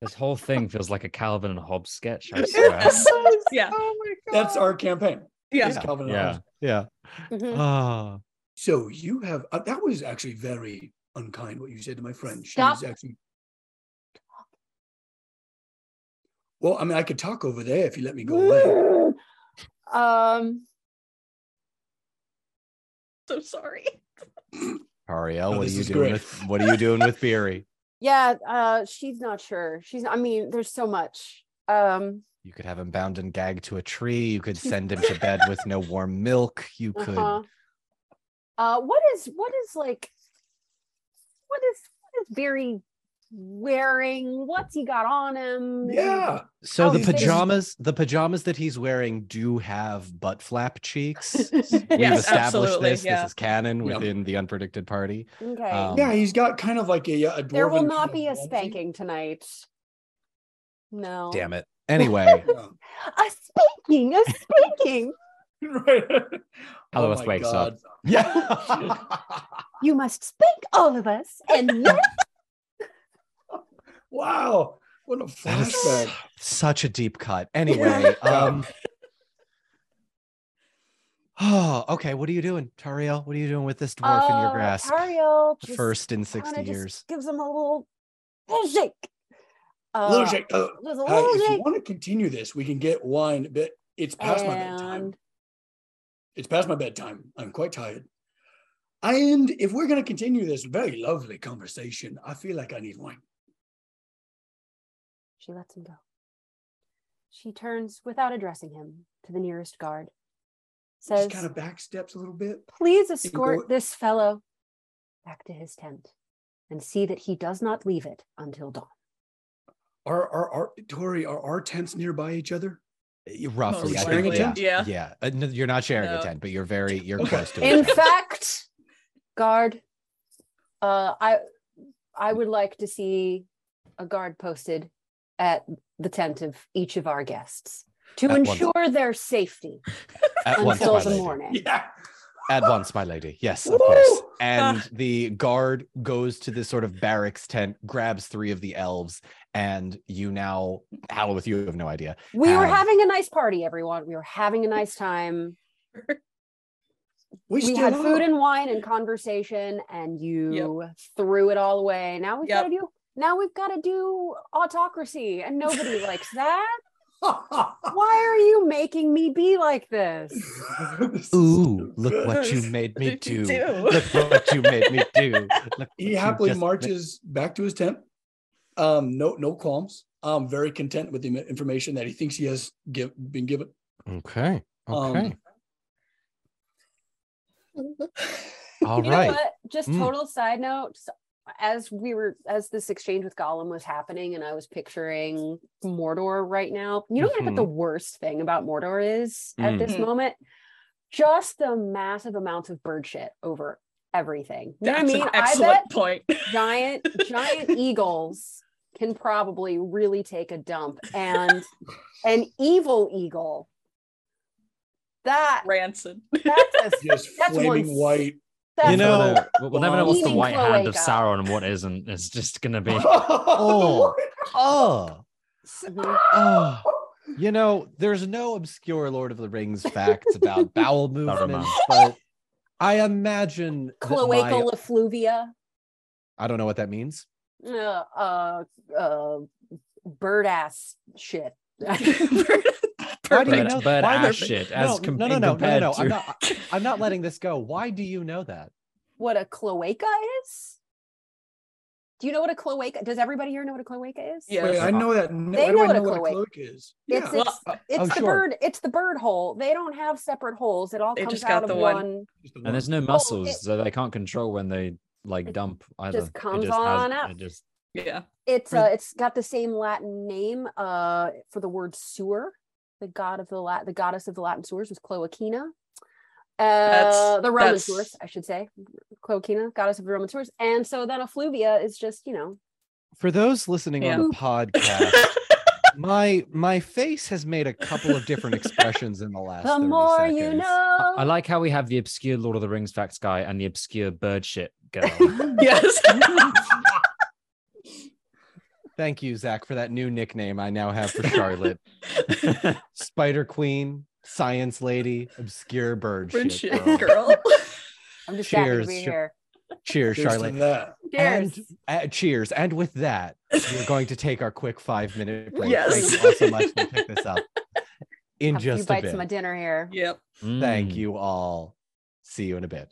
This whole thing feels like a Calvin and Hobbes sketch. I swear. yeah. Oh my That's our campaign. Yeah. It's Calvin and Yeah. Hobbes. Yeah. Mhm. Ah. So you have uh, that was actually very unkind what you said to my friend. She's Stop. actually. Well, I mean, I could talk over there if you let me go away. um, So sorry. Ariel, Oh, what are you doing great. with what are you doing with Beery? yeah, uh, she's not sure. She's. I mean, there's so much. Um, You could have him bound and gagged to a tree. You could send him to bed with no warm milk. You could. uh-huh. Uh, what is what is like? What is what is Barry wearing? What's he got on him? Yeah. So Oh, the he's just- pajamas, the pajamas that he's wearing do have butt flap cheeks. We've Yes, established this. yeah. This is canon Yeah. within the unpredicted party. Okay. Um, Yeah, he's got kind of like a, a dwarven there will not be a onesie. spanking tonight. No. Damn it. Anyway, A spanking, a spanking. right. Hello, oh us my wakes God. up. yeah. you must spank all of us, and then wow. What a flashback. such a deep cut. Anyway, um Oh, okay. What are you doing, Tariel? What are you doing with this dwarf in your uh, grasp? Tariel just first in kinda 60 just years. gives him a little, little shake. Uh, little shake. Uh, Just a hi, little if you want to continue this, we can get wine, but it's past my bedtime. It's past my bedtime. I'm quite tired. And if we're going to continue this very lovely conversation, I feel like I need wine. She lets him go. She turns without addressing him to the nearest guard. Says, Just kind of backsteps a little bit. Please escort this fellow back to his tent and see that he does not leave it until dawn. Are are are Tori? Are our tents nearby each other? Roughly, Most I sharing think. a Yeah. tent? Yeah. Yeah. Uh, no, you're not sharing a tent, but you're very, you're Okay. close to it. In fact, guard, uh, I I would like to see a guard posted at the tent of each of our guests to At once. ensure their safety At once, until my the lady. morning. Yeah. At once, my lady. Yes, of Woo! course. And Ah. the guard goes to this sort of barracks tent, grabs three of the elves, and you now, Halloweth, you have no idea. We were having a nice party, everyone. We were having a nice time. We, We had are. food and wine and conversation, and you threw it all away. Now we've got to do. Now we've got to do autocracy, and nobody likes that. Why are you making me be like this? This Ooh, look what you made me do. do? Look what you made me do. Look He happily just ma- marches back to his tent. Um, no, no qualms. I'm very content with the information that he thinks he has give, been given. Okay. Okay. Um, All you right. know what? Just Mm. total side note. S- As we were, as this exchange with Gollum was happening, and I was picturing Mordor right now. You know what Mm-hmm. think the worst thing about Mordor is at Mm. this Mhm. moment? Just the massive amounts of bird shit over everything. You know what I That's mean? an I excellent bet point. giant, giant eagles can probably really take a dump, and an evil eagle. That Rancid. that's a just That's flaming one- white. That's You know- a- We'll we'll never know what's the Eating white hand of cloaca. Sauron and what isn't. It's just gonna be. Oh. Oh. Mhm. Oh. You know, there's no obscure Lord of the Rings facts about bowel movements, but I imagine cloacal my- effluvia. I don't know what that means. uh, uh, uh, bird ass shit. Why do you Bird- know? bird why ass there- shit, No, as no, com- no, no, no, no, compared no. I'm not. I'm not letting this go. Why do you know that? what a cloaca is? Do you know what a cloaca? Does everybody here know what a cloaca is? Yeah. Wait, I know that. They why do know what a know what a cloaca- is. It's Yeah. it's, Well, it's oh, the sure. bird. It's the bird hole. They don't have separate holes. It all They comes just out got of the one. one. And there's no Well, muscles, it- so they can't control when they like dump either. just comes it just on has, out. It just Yeah. It's uh, it's got the same Latin name uh for the word sewer. The god of the Lat, the goddess of the Latin sewers was Cloacina. Uh, the Roman that's- sewers, I should say, Cloacina, goddess of the Roman sewers. And so then effluvia is just you know For those listening on Yeah. the podcast, my my face has made a couple of different expressions in the last. the 30 more you know. I, I like how we have the obscure Lord of the Rings facts guy and the obscure bird shit girl. yes. Thank you, Zach, for that new nickname I now have for Charlotte. Spider Queen, Science Lady, Obscure Bird Bird shit shit girl. girl. I'm just happy to Cheers, be here. Cheers, Cheers Charlotte. that. Cheers. And uh, cheers. And with that, we're going to take our quick five minute break. Yes. Thank you all so much to pick this up in Have a few just a bites bit. of my dinner here. Yep. Thank Mm. you all. See you in a bit.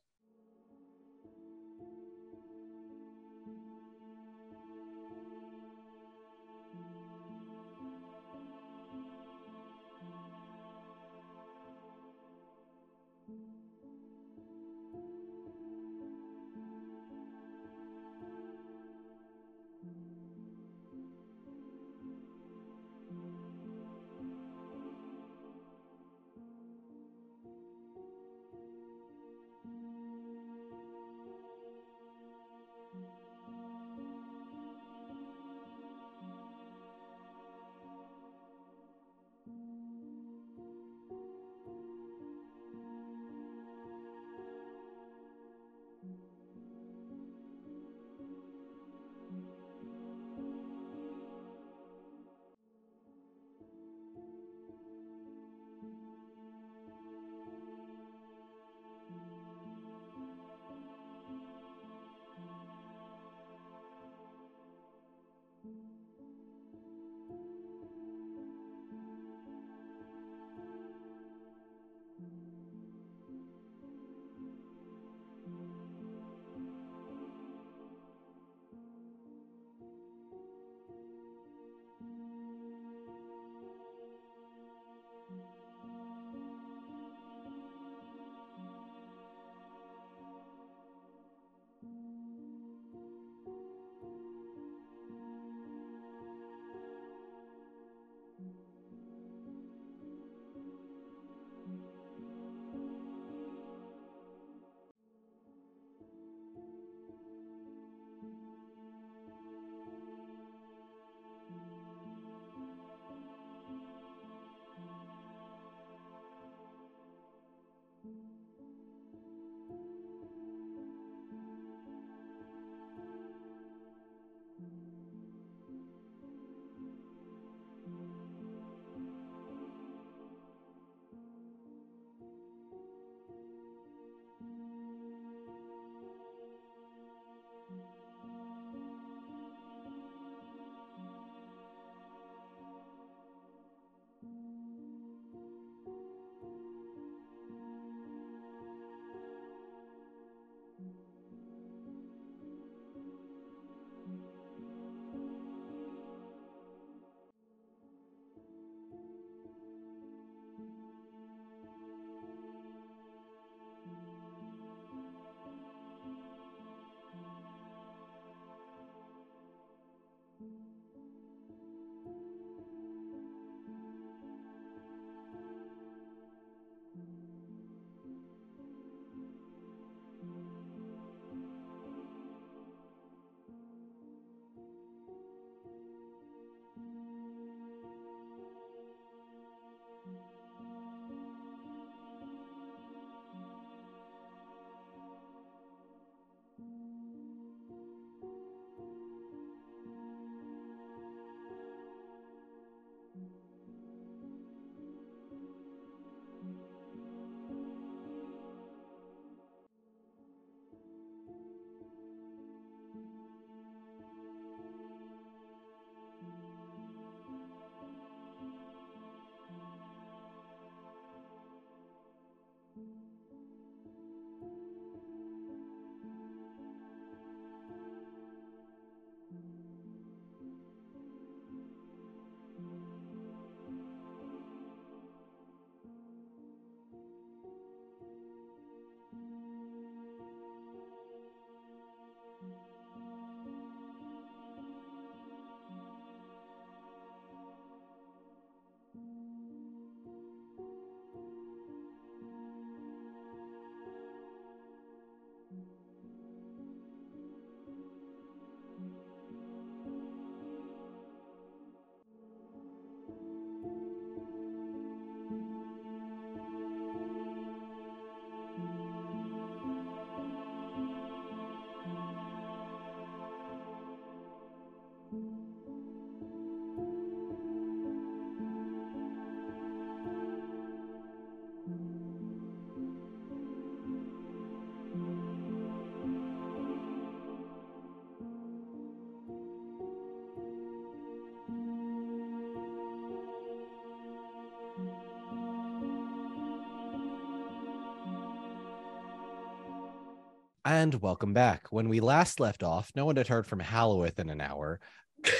And welcome back. When we last left off, no one had heard from Halloweth in an hour.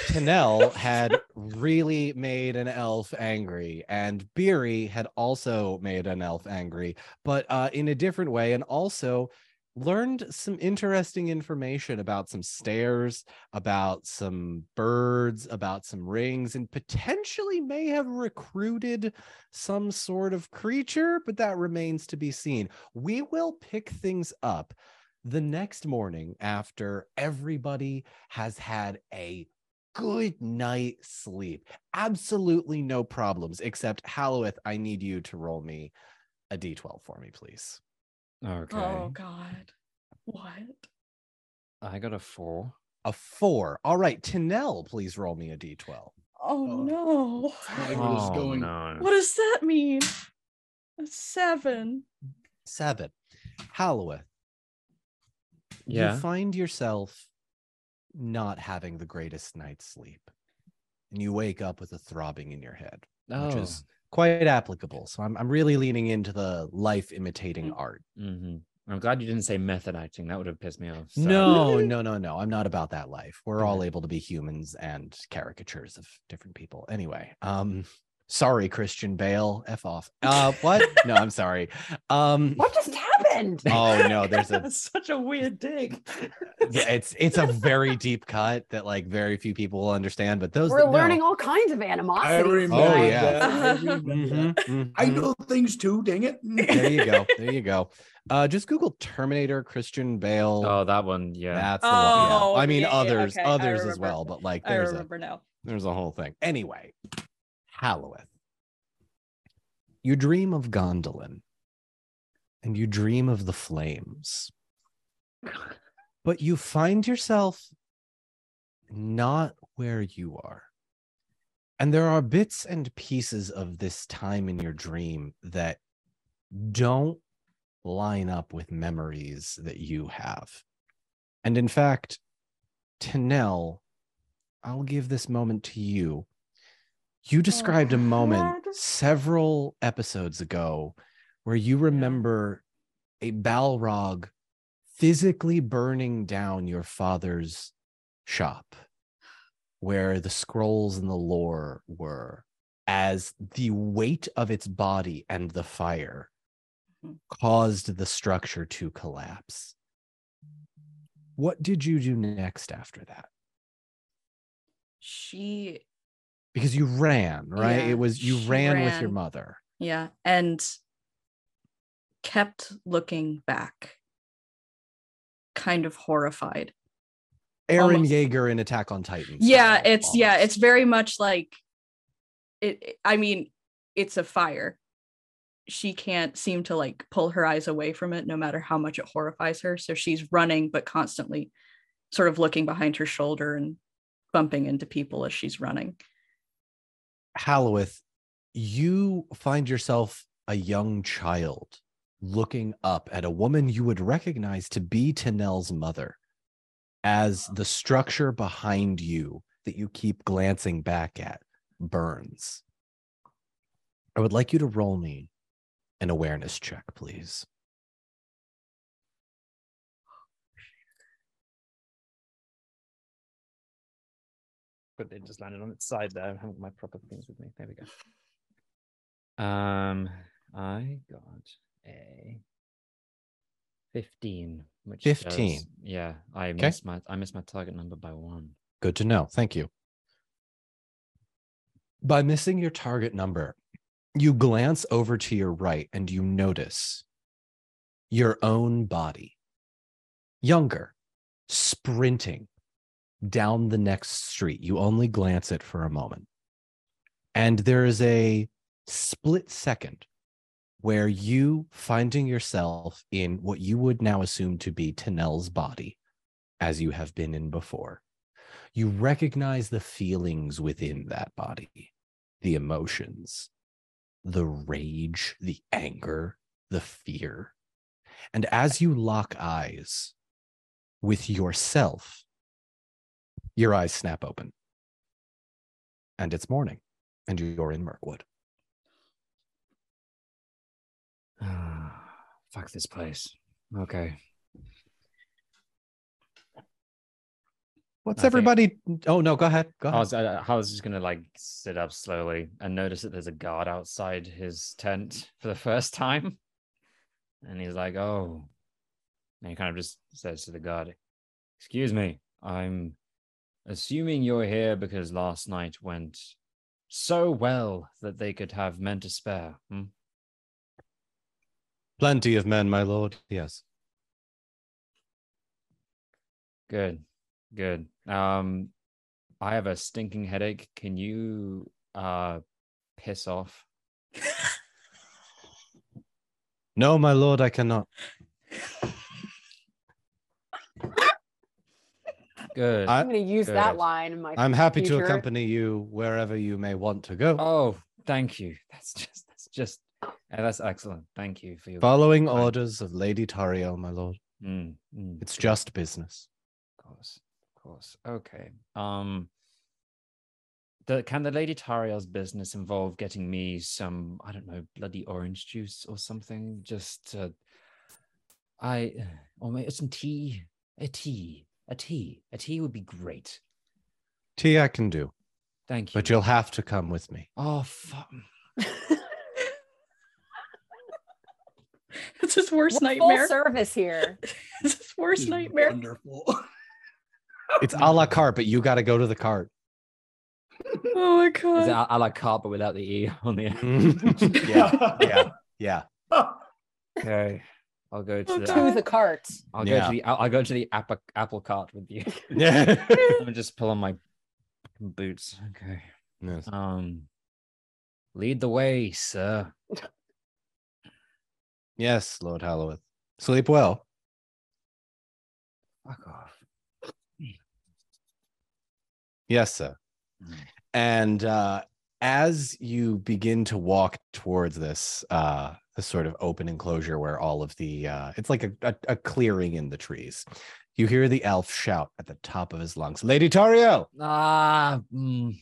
Tanel had really made an elf angry, and Beery had also made an elf angry, but uh, in a different way, and also learned some interesting information about some stairs, about some birds, about some rings, and potentially may have recruited some sort of creature, but that remains to be seen. We will pick things up the next morning after everybody has had a good night sleep. Absolutely no problems, except Halloweth, I need you to roll me a d12 for me, please. Oh, okay. Oh God. What? I got a four. A four. All right, Tanel, please roll me a d12. Oh, Oh. no. I was Oh, going. no. What does that mean? A seven. Seven. Halloweth, Yeah. you find yourself not having the greatest night's sleep. And you wake up with a throbbing in your head, Oh. which is quite applicable. So I'm, I'm really leaning into the life imitating Mm. art. hmm I'm glad you didn't say method acting. That would have pissed me off. so- No, no, no, no. I'm not about that life. We're all able to be humans and caricatures of different people. Anyway, um, sorry, Christian Bale. F off. Uh what? no, I'm sorry. Um What just happened? oh no, there's a such a weird dig. yeah, it's it's a very deep cut that like very few people will understand, but those We're that know- learning all kinds of animosity. I remember Oh, yeah. that. I remember Mhm. I know things too. Dang it! There you go. There you go. Uh just Google Terminator Christian Bale. Oh, that one. Yeah. That's the one. yeah. Oh, I mean yeah, yeah, others, okay, I others as well, but like I there's a now. there's a whole thing. Anyway, Halloweth. You dream of Gondolin and you dream of the flames. But you find yourself not where you are. And there are bits and pieces of this time in your dream that don't line up with memories that you have. And in fact, Tanel, I'll give this moment to you. You described a moment God. several episodes ago where you remember a Balrog physically burning down your father's shop where the scrolls and the lore were as the weight of its body and the fire Mhm. caused the structure to collapse. What did you do next after that? She Because you ran, right? Yeah, it was you she ran, with your mother. Yeah, and kept looking back, kind of horrified. Eren Almost. Yeager in Attack on Titan. Yeah, style, it's yeah, it's very much like it- I mean, it's a fire. She can't seem to like pull her eyes away from it, no matter how much it horrifies her. So she's running, but constantly sort of looking behind her shoulder and bumping into people as she's running. Halloweth, you find yourself a young child looking up at a woman you would recognize to be Tanel's mother as the structure behind you that you keep glancing back at burns. I would like you to roll me an awareness check, please. But it just landed on its side there. I haven't got my proper things with me. There we go. Um, I got a fifteen, which does- 15. yeah, I Okay. missed my I missed my target number by one. Good to know. Thank you. By missing your target number, you glance over to your right and you notice your own body, younger, sprinting down the next street. You only glance it for a moment. And there is a split second where you finding yourself in what you would now assume to be Tanel's body, as you have been in before you recognize the feelings within that body, the emotions, the rage, the anger, the fear. And as you lock eyes with yourself, your eyes snap open. And it's morning, and you're in Mirkwood. Fuck this place. Okay. What's I think- everybody? Oh no, go ahead. Go I ahead. was, I, I was just gonna like sit up slowly and notice that there's a guard outside his tent for the first time, and he's like, "Oh," and he kind of just says to the guard, "Excuse me, I'm assuming you're here because last night went so well that they could have men to spare." Hmm? Plenty of men, my lord. Yes. Good, good. Um, I have a stinking headache. Can you uh piss off? No, my lord, I cannot. Good. I- I'm going to use that line in my. I'm happy to accompany you wherever you may want to go. Oh, thank you. That's just that's just uh, that's excellent. Thank you for your Following Fine. orders of Lady Tariel, my lord. Mm, mm, It's good, just business. of course, of course. Okay. Um. The, can the Lady Tariel's business involve getting me some I don't know bloody orange juice or something? Just uh, I or maybe some tea. A tea. A tea. A tea would be great. Tea I can do, Thank you. but you'll have to come with me. Oh fuck. It's his worst We're nightmare. Full service here. It's his worst This nightmare. Wonderful. It's a la carte, but you got to go to the cart. Oh my Is it god. a, a la carte but without the e on the end? yeah, yeah, yeah. Okay. I'll go to Oh, the to the cart. I'll go to the I'll, I'll go to the apple apple cart with you. Yeah. Let me just pull on my boots. Okay. Yes. Um lead the way, sir. Yes, Lord Halloweth. Sleep well. Fuck off. Yes, sir. Mm. And uh, as you begin to walk towards this, uh, this sort of open enclosure where all of the, uh, it's like a, a, a clearing in the trees, you hear the elf shout at the top of his lungs, Lady Tariel, Ah, mm,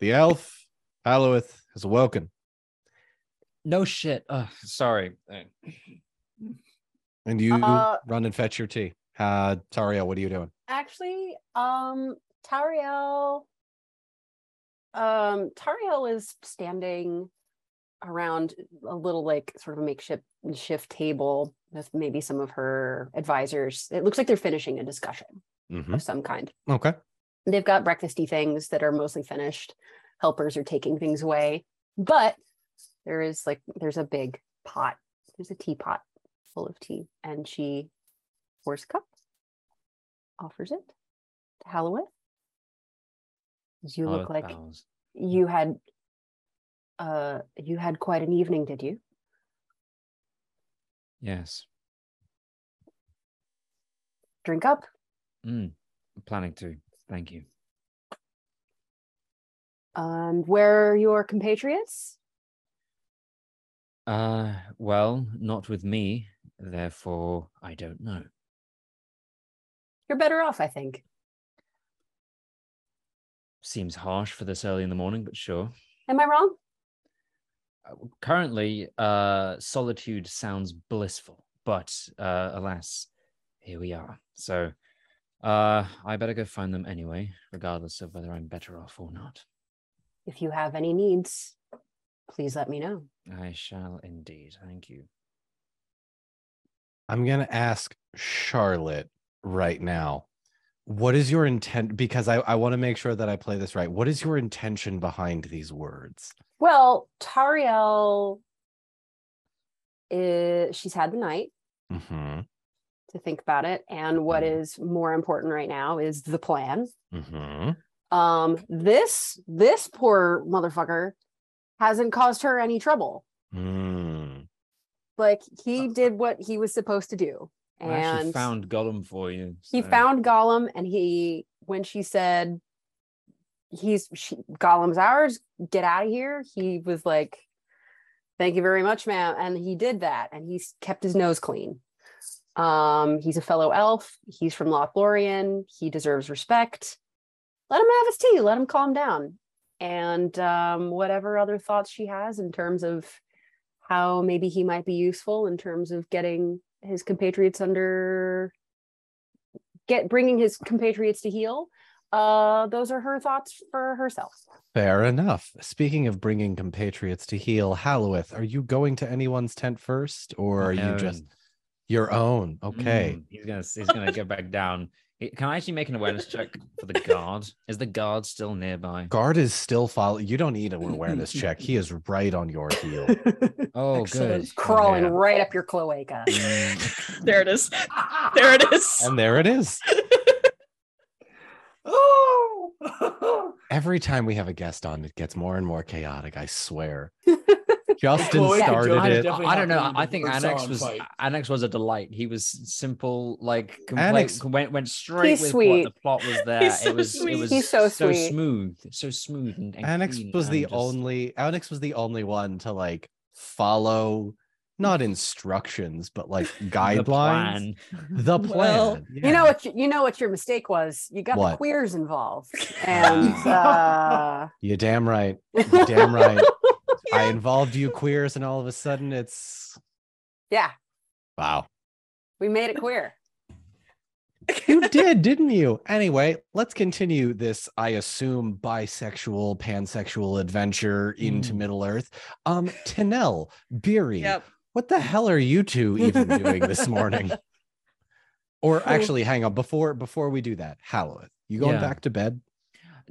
the elf, Halloweth, has awoken. no shit. Uh, sorry. And you Uh, run and fetch your tea. Uh, Tariel, what are you doing? Actually, um, Tariel, um, Tariel is standing around a little like sort of a makeshift shift table with maybe some of her advisors. It looks like they're finishing a discussion Mhm. of some kind. Okay. They've got breakfasty things that are mostly finished. Helpers are taking things away, but there is like there's a big pot. There's a teapot full of tea, and she pours a cup, offers it to Halloweth. You look like you had uh you had quite an evening, did you? Yes. Drink up. Mm, I'm planning to. Thank you. And where are your compatriots? Uh well, not with me, therefore I don't know. You're better off, I think. Seems harsh for this early in the morning, but sure. Am I wrong? Uh, currently uh solitude sounds blissful but uh alas here we are so uh i better go find them anyway regardless of whether i'm better off or not If you have any needs, please let me know. i shall indeed thank you I'm going to ask Charlotte right now. What is your intent? Because I, I want to make sure that I play this right. What is your intention behind these words? Well, Tariel is she's had the night Mm-hmm. to think about it. And what Mhm. is more important right now is the plan. Mm-hmm. Um, this this poor motherfucker hasn't caused her any trouble. Mm. Like he did what he was supposed to do. I actually And found gollum for you he found Gollum and he when she said he's she, Gollum's ours, get out of here, he was like, Thank you very much, ma'am. And he did that and he's kept his nose clean. Um, he's a fellow elf, he's from Lothlorien, he deserves respect. Let him have his tea, let him calm down. And um, whatever other thoughts she has in terms of how maybe he might be useful in terms of getting his compatriots under get bringing his compatriots to heal. Uh, those are her thoughts for herself. Fair enough. Speaking of bringing compatriots to heal, Halloweth, are you going to anyone's tent first, or are you just your own? Okay. mm, he's gonna he's gonna go back down. Can I actually make an awareness check for the guard? Is the guard still nearby? Guard is still following. You don't need an awareness check. He is right on your heel. Oh, Excellent. good. Crawling Okay. right up your cloaca. Mm, There it is. There it is. and there it is. oh, Every time we have a guest on, it gets more and more chaotic. I swear. Justin Chloe started join I, it. I don't know. I think Annex was fight. Annex was a delight. He was simple, like Annex- went went straight He's with sweet. what the plot was there. He's so it was sweet. it was He's so sweet. smooth, so smooth and, and Annex clean was the just- only Annex was the only one to like follow not instructions, but like the guidelines. plan. The plan. Well, You know what? You, you know what your mistake was. You got What? the queers involved, and uh, You're damn right. You're damn right. I involved you queers, and all of a sudden it's yeah, wow. we made it queer. You did, didn't you? Anyway, let's continue this, I assume, bisexual, pansexual adventure into Mm. Middle Earth. Um, Tanel, Beery, Yep. what the hell are you two even doing this morning? Or actually, hang on, before before we do that, Halloweth, you going Yeah. back to bed?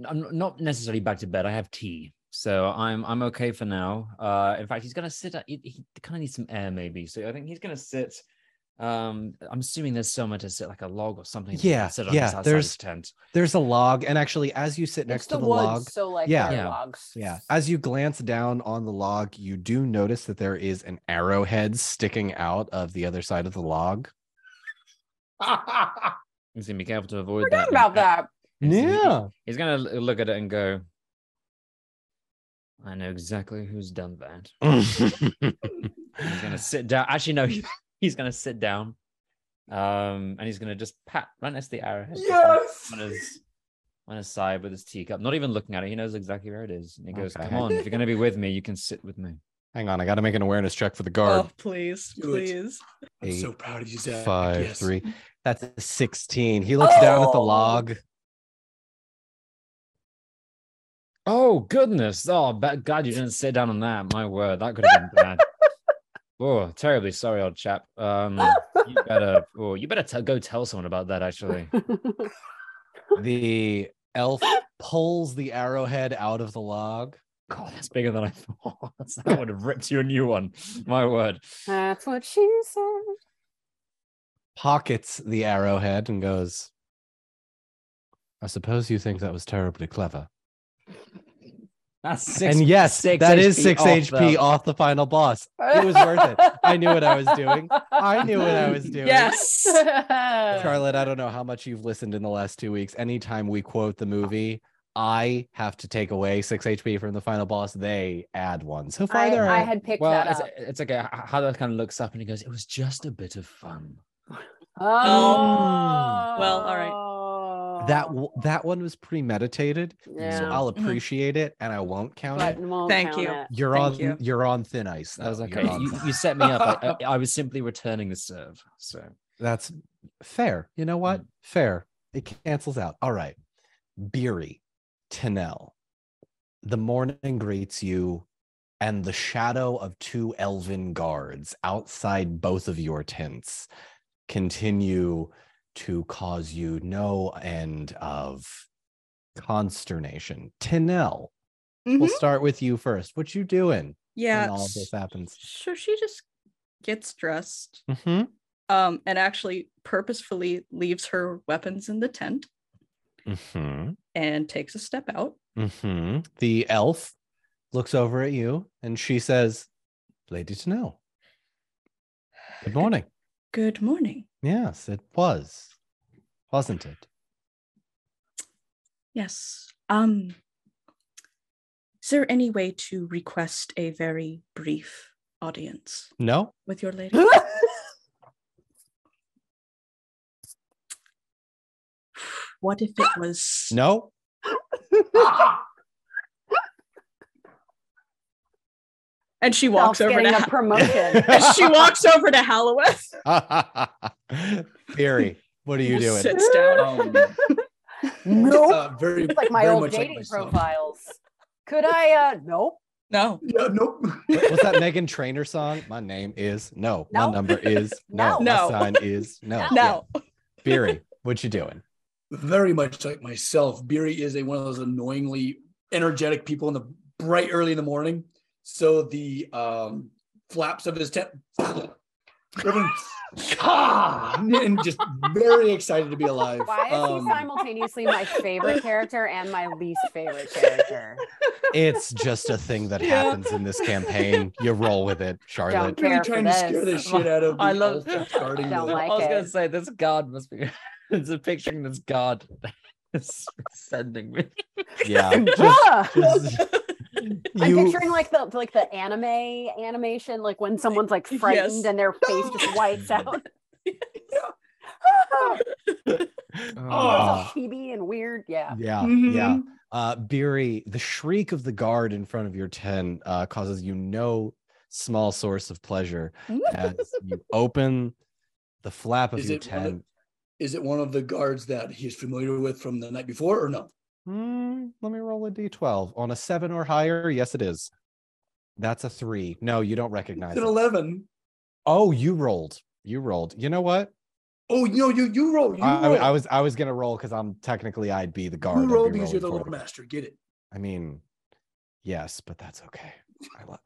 I'm not necessarily back to bed. I have tea, so I'm I'm okay for now. Uh, in fact, he's gonna sit. He, he kind of needs some air, maybe. So I think he's gonna sit. Um, I'm assuming there's somewhere to sit, like a log or something. so he Yeah, sit on yeah, there's- his tent. There's a log, and actually, as you sit next it's to the, the woods, log, so like Yeah. yeah, Yeah. logs. Yeah. As you glance down on the log, you do notice that there is an arrowhead sticking out of the other side of the log. He's gonna be careful to avoid Forgot that. about and- that. and so he- he's gonna look at it and go. I know exactly who's done that. He's gonna sit down. Actually, no, he- he's gonna sit down. Um, and he's gonna just pat right next to the arrowhead. just on- yes. on his on his side with his teacup, not even looking at it. He knows exactly where it is. And he goes, Okay. Come on, if you're gonna be with me, you can sit with me. Hang on, I got to make an awareness check for the guard. Oh, please, Do it. please. I'm so proud of you, Zach. Five, Yes. three. That's a 16. He looks down at the Oh. log. Oh goodness. Oh God, you didn't sit down on that. My word, that could have been bad. oh, terribly sorry, old chap. Um you better oh you better t- go tell someone about that actually. The elf pulls the arrowhead out of the log. God, that's bigger than I thought. that would have ripped you a new one. My word. That's what she said. pockets the arrowhead and goes, I suppose you think that was terribly clever. That's six. and yes, six that is HP 6 off HP the- off the final boss. It was worth it. I knew what I was doing. I knew what I was doing. Yes. Charlotte, I don't know how much you've listened in the last two weeks. Anytime we quote the movie, I have to take away 6 HP from the final boss. They add one. So far, I, they're I had picked Well, that it's, up. it's okay. H- How that kind of looks up and he goes, It was just a bit of fun. Oh, um, Well, all right. That w- that one was premeditated. So I'll Mhm. appreciate it and I won't count But it. won't Thank count you. it. You're Thank on you. you're on thin ice. That was though. okay. You're You, set me up. I, I, I was simply returning the serve. So That's fair. You know what? Fair. It cancels out. All right. Beery, Tanel. The morning greets you, and the shadow of two elven guards outside both of your tents continue to cause you no end of consternation. Tanel, we'll Mhm. start with you first. What you doing Yeah. when all of this happens? So she just gets dressed, hmm um, and actually purposefully leaves her weapons in the tent hmm and takes a step out. hmm The elf looks over at you and she says, Lady to. Good morning. Good morning. Yes, it was. Wasn't it? Yes. Um is there any way to request a very brief audience No? with your lady? what if it was No? And she walks over to getting a promotion. and she walks over to Halloweth. Theory. What are you doing? Sits down. Um, Nope. uh, very like my very old much like dating myself. profiles. Could I? uh Nope. No. Yeah, nope. What's that Meghan Trainor song? My name is no. My number is no. No. My sign is no. No. Yeah. Beery, what you doing? very much like myself. Beery is a one of those annoyingly energetic people in the bright early in the morning. So the um, flaps of his tent, and just very excited to be alive. Why is Um, he simultaneously my favorite character and my least favorite character? It's just a thing that Yeah. happens in this campaign. You roll with it, Charlotte. care really for trying to scare the shit out of the I love- elf that's guarding Don't the- like I was gonna say this god must be. it's a picturing this god is sending me. Yeah. Ah! Just- I'm picturing like the like the anime animation, like when someone's like frightened Yes. and their face just whites out. Oh. Ah. chibi and weird. Yeah. yeah, Mhm. yeah. Uh Beery, the shriek of the guard in front of your tent uh causes you no small source of pleasure as you open the flap of Is your it one of- tent. Is it one of the guards that he's familiar with from the night before, or no? Hmm, let me roll a d12. On a seven or higher, yes, it is. That's a three. No, you don't recognize It's an it. eleven. Oh, you rolled. You rolled. You know what? Oh, no, you you rolled. You I, roll. I was I was gonna roll because I'm technically I'd be the guard. you I'd roll be because you're the rolling Lord for them. Master. Get it? I mean, yes, but that's okay. I love.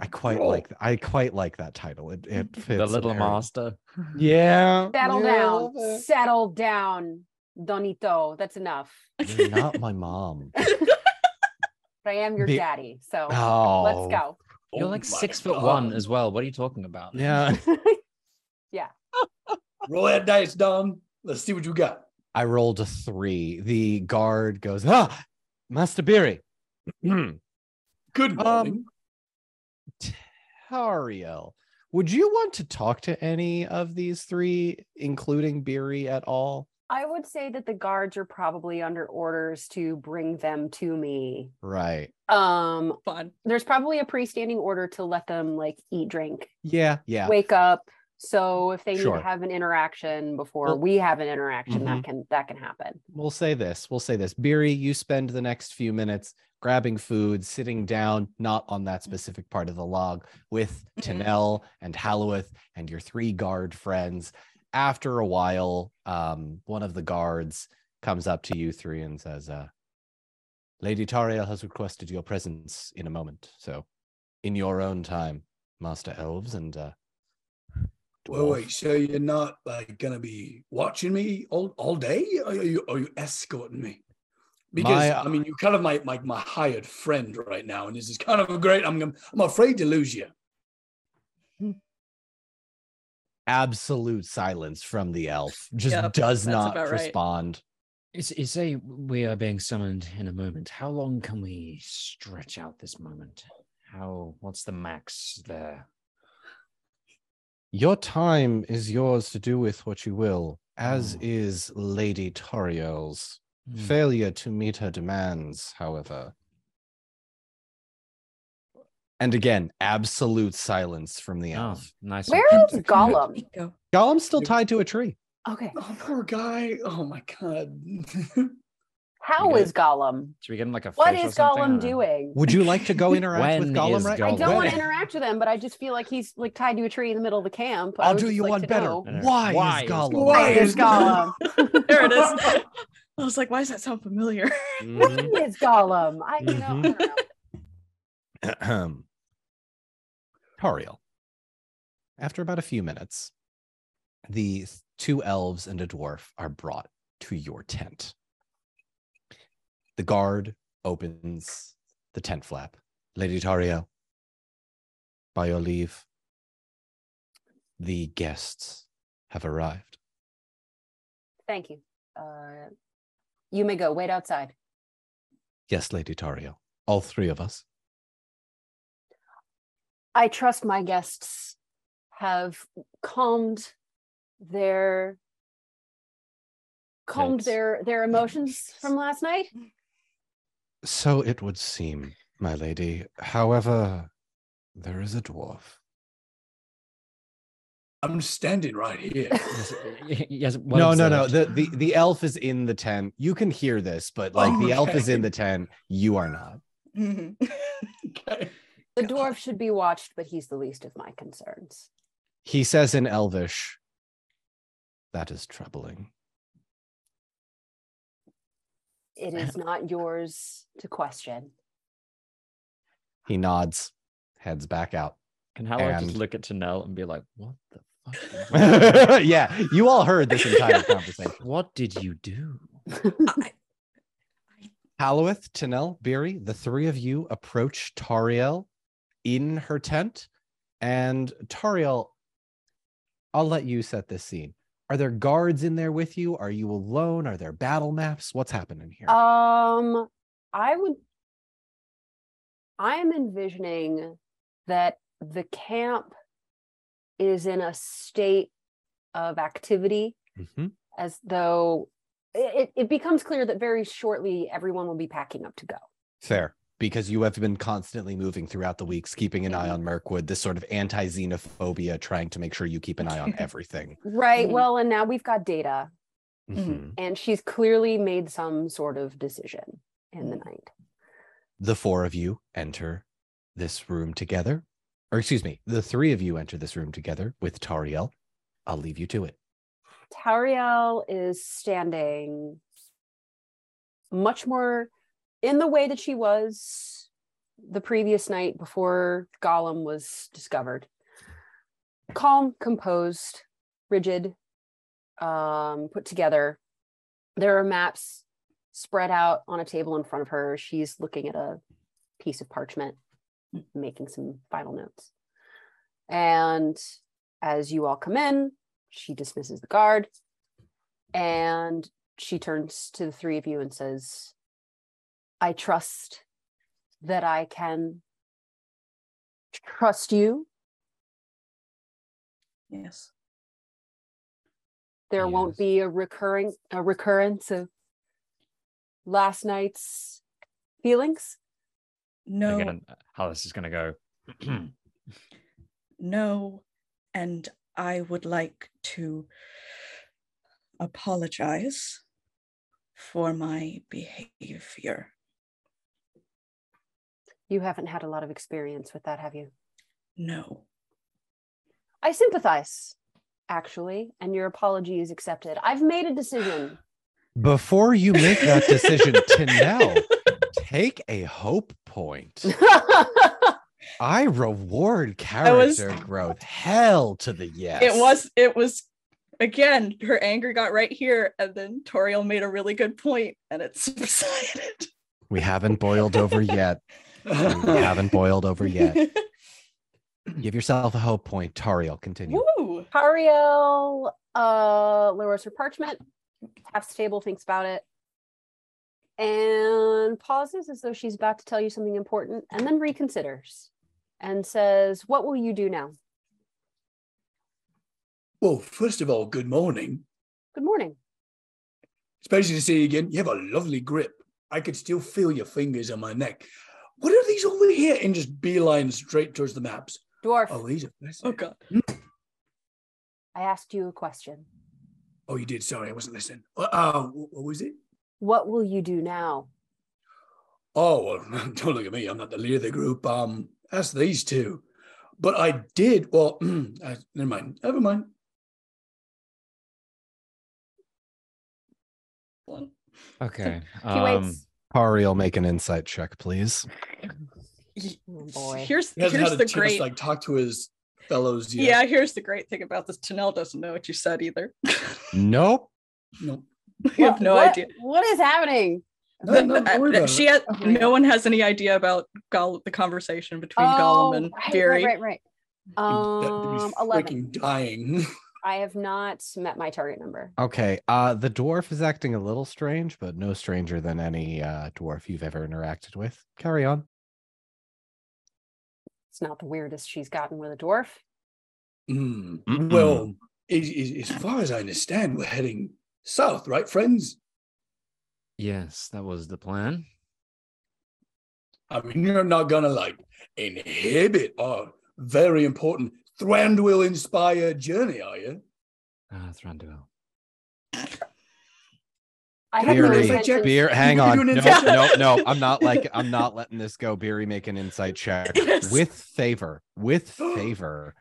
I quite Roll. like. I quite like that title. It it fits the little very- master. Yeah. Settle yeah, down. Settle down, Donito. That's enough. You're not my mom. But I am your Be- daddy. So Oh, let's go. You're Oh like my six foot one as well. What are you talking about? Yeah. Yeah. Roll that dice, Don. Let's see what you got. I rolled a three. The guard goes, ah, Master Beery. Good morning. Tariel, would you want to talk to any of these three, including Beery at all? I would say that the guards are probably under orders to bring them to me. Right. Um, Fun. there's probably a pre-standing order to let them like eat, drink, Yeah. Yeah. wake up. So if they need to have an interaction before Well- we have an interaction, Mhm. that can that can happen. We'll say this. We'll say this. Beery, you spend the next few minutes grabbing food, sitting down, not on that specific part of the log, with Mhm. Tanel and Halloweth and your three guard friends. After a while, um, one of the guards comes up to you three and says, uh, Lady Tariel has requested your presence in a moment. So, in your own time, Master Elves and uh, Wait, wait. So you're not like gonna be watching me all, all day? Are you are you escorting me? Because My- I mean, you're kind of my, my my hired friend right now, and this is kind of great. I'm I'm afraid to lose you. Absolute silence from the elf, just Yep, does not about right. respond. It's, you say we are being summoned in a moment. How long can we stretch out this moment? How? What's the max there? Your time is yours to do with what you will, as Oh. is Lady Tauriel's. Hmm. Failure to meet her demands, however. And again, absolute silence from the Oh, elf. nice. Where is Gollum? Gollum's still tied to a tree. Okay. Oh, poor guy. Oh my god. How good? is Gollum? Should we get him like a What fish or is something? Gollum doing? Would you like to go interact with Gollum is right I don't want to interact with him, but I just feel like he's like tied to a tree in the middle of the camp. I I'll do you like one better. know. know. Why, Why is is Gollum? Why Why is is Gollum? Gollum? There it is. I was like, why does that sound familiar? Mhm. Why is Gollum? I you know. I Mhm. don't know. Ahem. Tariel. After about a few minutes, the two elves and a dwarf are brought to your tent. The guard opens the tent flap. Lady Tariel, by your leave, the guests have arrived. Thank you. Uh, you may go. Wait outside. Yes, Lady Tariel, all three of us. I trust my guests have calmed their calmed Yes. their their emotions from last night. So it would seem, my lady. However, there is a dwarf. I'm standing right here. Yes, yes, no, no, no. The, the the elf is in the tent. You can hear this, but like the elf is in the tent. You are not. Mhm. Okay. The dwarf should be watched, but he's the least of my concerns. He says in Elvish, "That is troubling." It is not yours to question. He nods, heads back out. Can Hallow and- just look at Tanel and be like, "What the fuck? yeah, you all heard this entire conversation. what did you do?" I- Halloweth, Tanel, Beery, the three of you approach Tariel in her tent. And Tariel, I'll let you set this scene. Are there guards in there with you? Are you alone? Are there battle maps? What's happening here? Um, I would. I am envisioning that the camp is in a state of activity, Mhm. as though it, it becomes clear that very shortly everyone will be packing up to go. Fair. Because you have been constantly moving throughout the weeks, keeping an eye on Mirkwood, this sort of anti xenophobia, trying to make sure you keep an eye on everything. Right. Mhm. Well, and now we've got data, Mhm. Mhm. and she's clearly made some sort of decision in the night. The four of you enter this room together. Or excuse me, the three of you enter this room together with Tariel. I'll leave you to it. Tariel is standing much more in the way that she was the previous night before Gollum was discovered. Calm, composed, rigid, um, put together. There are maps spread out on a table in front of her. She's looking at a piece of parchment, making some final notes. And as you all come in, she dismisses the guard and she turns to the three of you and says, I trust that I can trust you. yes. There won't be a recurring a recurrence of last night's feelings. No. Again, this is gonna go. No, and I would like to apologize for my behavior. You haven't had a lot of experience with that, have you? No. I sympathize, actually, and your apology is accepted. I've made a decision. Before you make that decision, Tanel, take a hope point. I reward was- character growth. Hell to the yes. It was it was again, her anger got right here, and then Tauriel made a really good point and it subsided. We haven't boiled over yet. We haven't boiled over yet. Give yourself a hope point. Tariel, continue. Woo! Tariel uh, lowers her parchment, taps the table, thinks about it, and pauses as though she's about to tell you something important, and then reconsiders and says, What will you do now? Well, first of all, good morning. Good morning. Especially to see you again. You have a lovely grip. I could still feel your fingers on my neck. What are these over here? And just beeline straight towards the maps. Dwarf, Oh, these are. Oh god. I asked you a question. Oh, you did. Sorry, I wasn't listening. Uh, uh, what was it? What will you do now? Oh, well, don't look at me. I'm not the leader of the group. Um, ask these two. But I did. Well, uh, never mind. Never mind. Okay. He Um, waits. Tariel, make an insight check, please. Oh, boy. Here's He here's the great like talk to his fellows yet. yeah, here's the great thing about this. Tanel doesn't know what you said either. Nope. No. we have no What- idea. What is happening? No, no, don't worry about she has, Oh my no one has any idea about Goll- the conversation between Gollum and Oh, right, right, right, right. Um, he's 11. freaking dying. I have not met my target number. Okay. Uh the dwarf is acting a little strange, but no stranger than any uh dwarf you've ever interacted with. Carry on. It's not the weirdest she's gotten with a dwarf. Mm-mm. Well, as, as, as far as I understand, we're heading south, right, friends? yes, that was the plan. I mean, you're not gonna like inhibit our very important Thranduil inspired journey, are you? Ah, Thranduil. I have no Beery, insight check? Beer, hang on. No, no, no. I'm not like I'm not letting this go. Beery, make an insight check Yes. with favor. With favor.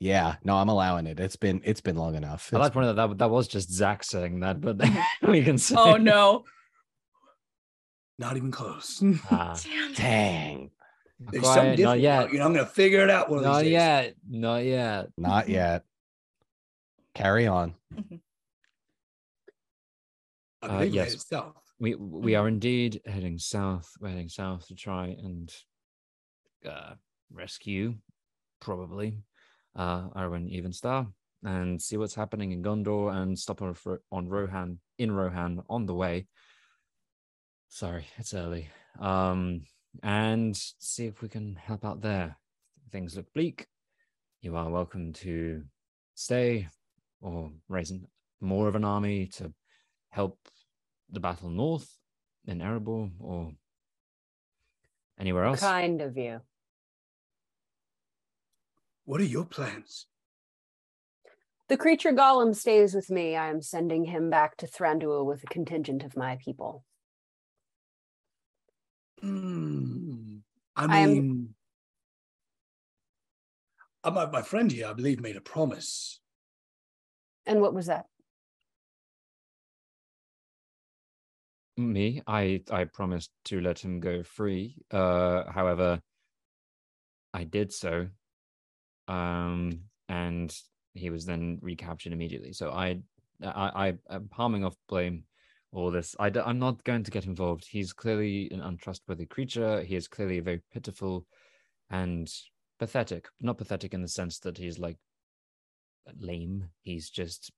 Yeah, no, I'm allowing it. It's been it's been long enough. I It's- like point out that that was just Zach saying that, but we can say. Oh no. Not even close. Ah, Damn. Dang, There's quiet, something not different. yet. You know, I'm gonna figure it out one of Not these days. yet. Not yet. not yet. Carry on. Uh, yes. yes. We we are indeed heading south. We're heading south to try and uh, rescue, probably, uh, Arwen Evenstar and see what's happening in Gondor and stop on on Rohan in Rohan on the way. Sorry, it's early. Um, and see if we can help out there. Things look bleak. You are welcome to stay or raise more of an army to help the battle north in Erebor or anywhere else. Kind of you. What are your plans? The creature Gollum stays with me. I am sending him back to Thranduil with a contingent of my people. Hmm. I I am- mean, uh, my, my friend here, I believe, made a promise. And what was that? Me, I I promised to let him go free. Uh, however, I did so, um, and he was then recaptured immediately. So I, I, I am palming off blame. All this, I, am not going to get involved. He's clearly an untrustworthy creature. He is clearly very pitiful and pathetic. Not pathetic in the sense that he's like lame. He's just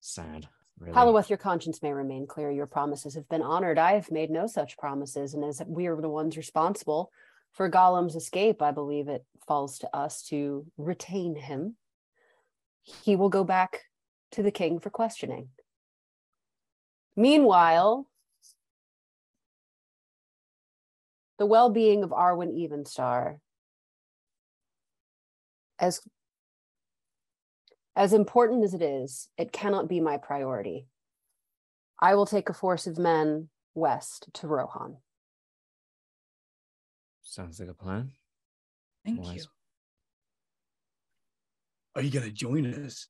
sad. Really. Halloweth, your conscience may remain clear. Your promises have been honored. I have made no such promises. And as we are the ones responsible for Gollum's escape, I believe it falls to us to retain him. He will go back to the king for questioning. Meanwhile, the well being of Arwen Evenstar, as as important as it is, it cannot be my priority. I will take a force of men west to Rohan. Sounds like a plan. Thank Wise. you. Are you going to join us?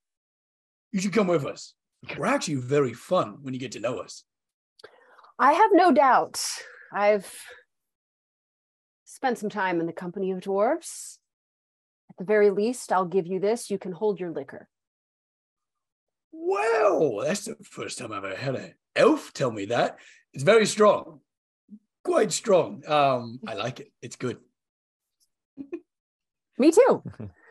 You should come with us. We're actually very fun when you get to know us. I have no doubt. I've spent some time in the company of dwarves. At the very least, I'll give you this. You can hold your liquor. Well, that's the first time I've ever had an elf tell me that. It's very strong, quite strong. Um, I like it. It's good. Me too.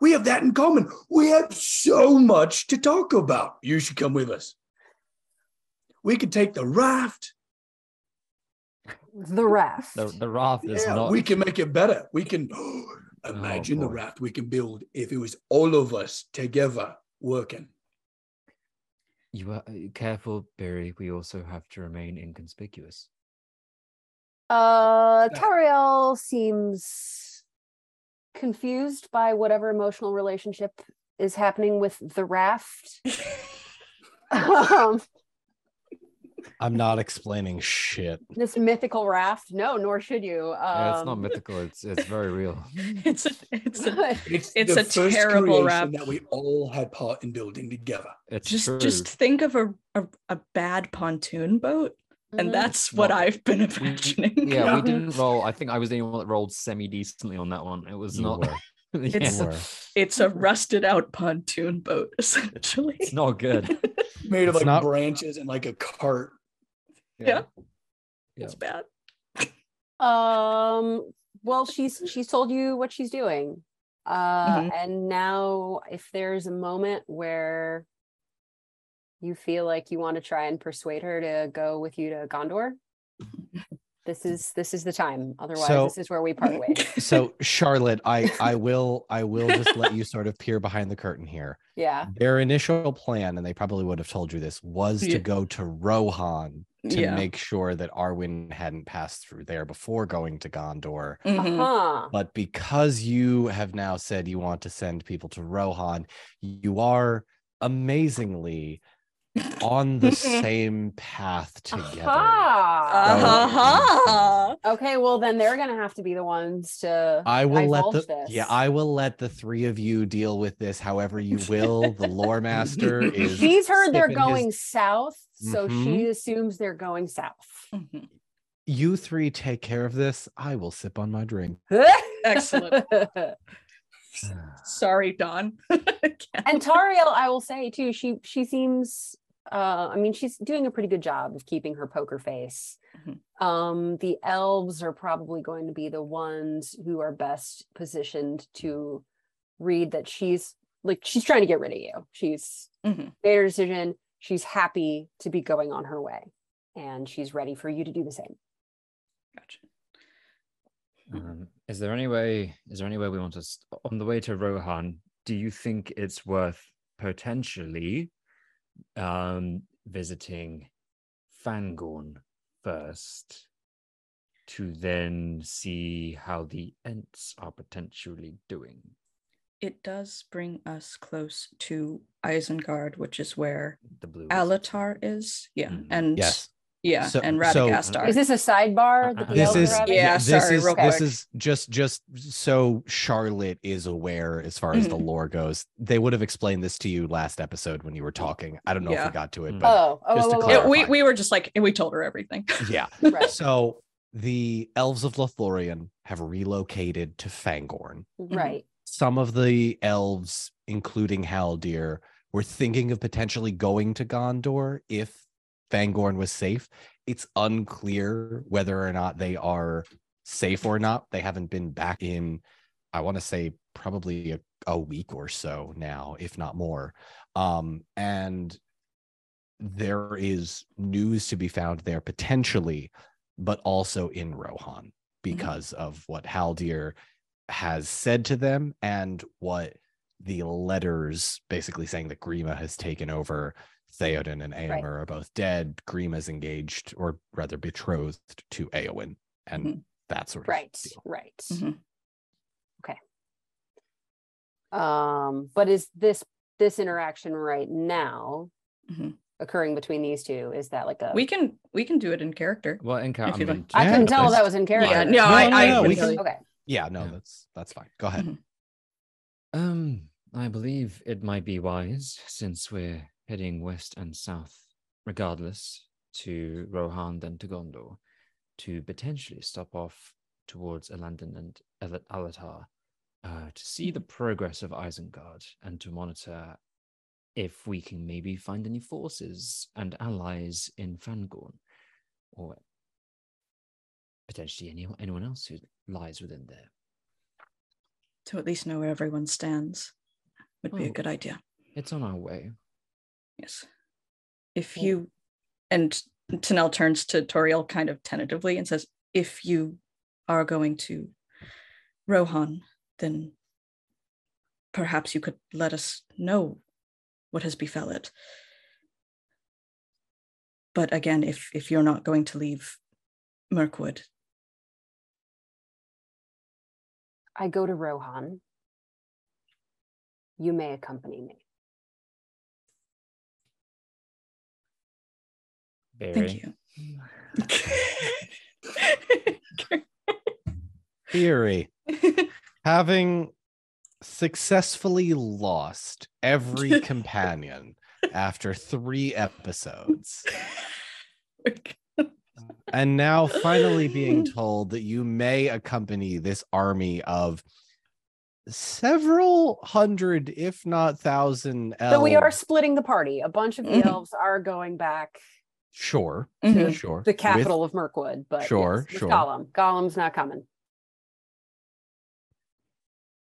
We have that in common. We have so much to talk about. You should come with us. We could take the raft. The raft. The the raft is Yeah, not. we can make it better. We can imagine the raft we can build if it was all of us together working. You are uh, careful, Barry. We also have to remain inconspicuous. Uh, Yeah. Tariel seems confused by whatever emotional relationship is happening with the raft. um, I'm not explaining shit. this mythical raft. No, nor should you. Um, Yeah, it's not mythical. It's it's very real. it's a, it's a, It's, It's the a first terrible raft. that we all had part in building together. It's just true. just think of a, a a bad pontoon boat, and Mhm. that's what Not- I've been We- imagining. yeah, we didn't roll. I think I was the only one that rolled semi decently on that one. It was You not. were. Yeah, It's- You. It's a rusted out pontoon boat, essentially. it's not good. Made of It's like not- branches and like a cart. Yeah. Yeah. It's bad. Um, well, she's she's told you what she's doing. Uh, Mhm. and now if there's a moment where you feel like you want to try and persuade her to go with you to Gondor, this is this is the time. Otherwise, So- this is where we part ways. So Charlotte, I I will I will just let you sort of peer behind the curtain here. Yeah. Their initial plan, and they probably would have told you this, was Yeah. to go to Rohan to Yeah. make sure that Arwen hadn't passed through there before going to Gondor. Mhm. Uh-huh. But because you have now said you want to send people to Rohan, you are amazingly on the same path together. Aha. Uh-huh. Okay, well then they're gonna have to be the ones to I will let the this. yeah, I will let the three of you deal with this however you will. The lore master is She's heard they're sipping his- going south, so Mhm. she assumes they're going south. Mhm. you three take care of this. I will sip on my drink. Excellent. Sorry, Don. and Tariel, I will say too, she she seems uh I mean she's doing a pretty good job of keeping her poker face. Mhm. Um the elves are probably going to be the ones who are best positioned to read that she's like she's trying to get rid of you. She's Mhm. made her decision. She's happy to be going on her way and she's ready for you to do the same. Gotcha. Um, is there any way? Is there any way we want to st- on the way to Rohan? Do you think it's worth potentially um, visiting Fangorn first, to then see how the Ents are potentially doing? It does bring us close to Isengard, which is where The blue. Alatar is. Yeah. Mhm. And Yes. Yeah, So- and so- Radagast are. Is this a sidebar that the This is are having? Yeah, this sorry, is real this is just just so Charlotte is aware as far as the Mhm. lore goes. They would have explained this to you last episode when you were talking. I don't know if we got to it, Mm. but Oh, oh, just oh, oh, Yeah, oh. we, we were just like, and we told her everything. yeah. right, So the elves of Lothlorien have relocated to Fangorn. right. Some of the elves, including Haldir, were thinking of potentially going to Gondor if Fangorn was safe. It's unclear whether or not they are safe or not. They haven't been back in, I want to say, probably a, a week or so now, if not more. Um, and there is news to be found there potentially, but also in Rohan because of what Haldir has said to them and what the letters basically saying that Grima has taken over. Theoden and Eomer are both dead. Grima's engaged, or rather betrothed to Eowyn, and Mhm. that sort of Right, deal. right. Mhm. Um, but is this this interaction right now Mhm. occurring between these two? Is that like a We can we can do it in character. Well, in If you like. I Yeah, couldn't tell that's- that was in character. Yeah, no, No, I, no, I no, would we tell can- Okay. Yeah, no, Yeah. that's that's fine. Go ahead. Mhm. Um, I believe it might be wise since we're heading west and south, regardless, to Rohan then to Gondor, to potentially stop off towards Elandon and El- Alatar, uh, to see the progress of Isengard and to monitor if we can maybe find any forces and allies in Fangorn, or potentially any, anyone else who lies within there. To at least know where everyone stands would be a Oh. good idea. It's on our way. Yes. If Yeah. you and Tanel turns to Tauriel kind of tentatively and says, if you are going to Rohan, then perhaps you could let us know what has befell it. But again, if if you're not going to leave Mirkwood, I go to Rohan. You may accompany me. Barry. thank you. Theory. Having successfully lost every companion after three episodes, and now finally being told that you may accompany this army of several hundred, if not thousand elves. So we are splitting the party. A bunch of the elves are going back sure, Mhm. sure. the with- capital of Mirkwood, but Sure, yes, sure. Gollum. Gollum's not coming.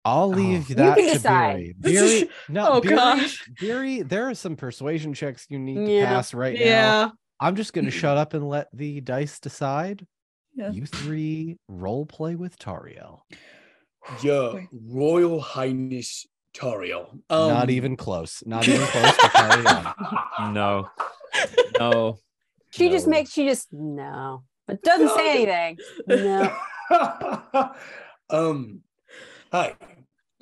I'll Oh. leave You that can to decide. Beery. Beery, no, Oh, Beery, gosh. Beery, there are some persuasion checks you need to Yeah. pass right now. yeah. I'm just gonna shut up and let the dice decide. Yeah. You three role play with Tariel. Your Royal Highness Tariel. Um, Not even close. Not even close to carry on. No, no. She just makes she just no, but doesn't say anything. No. um, hi.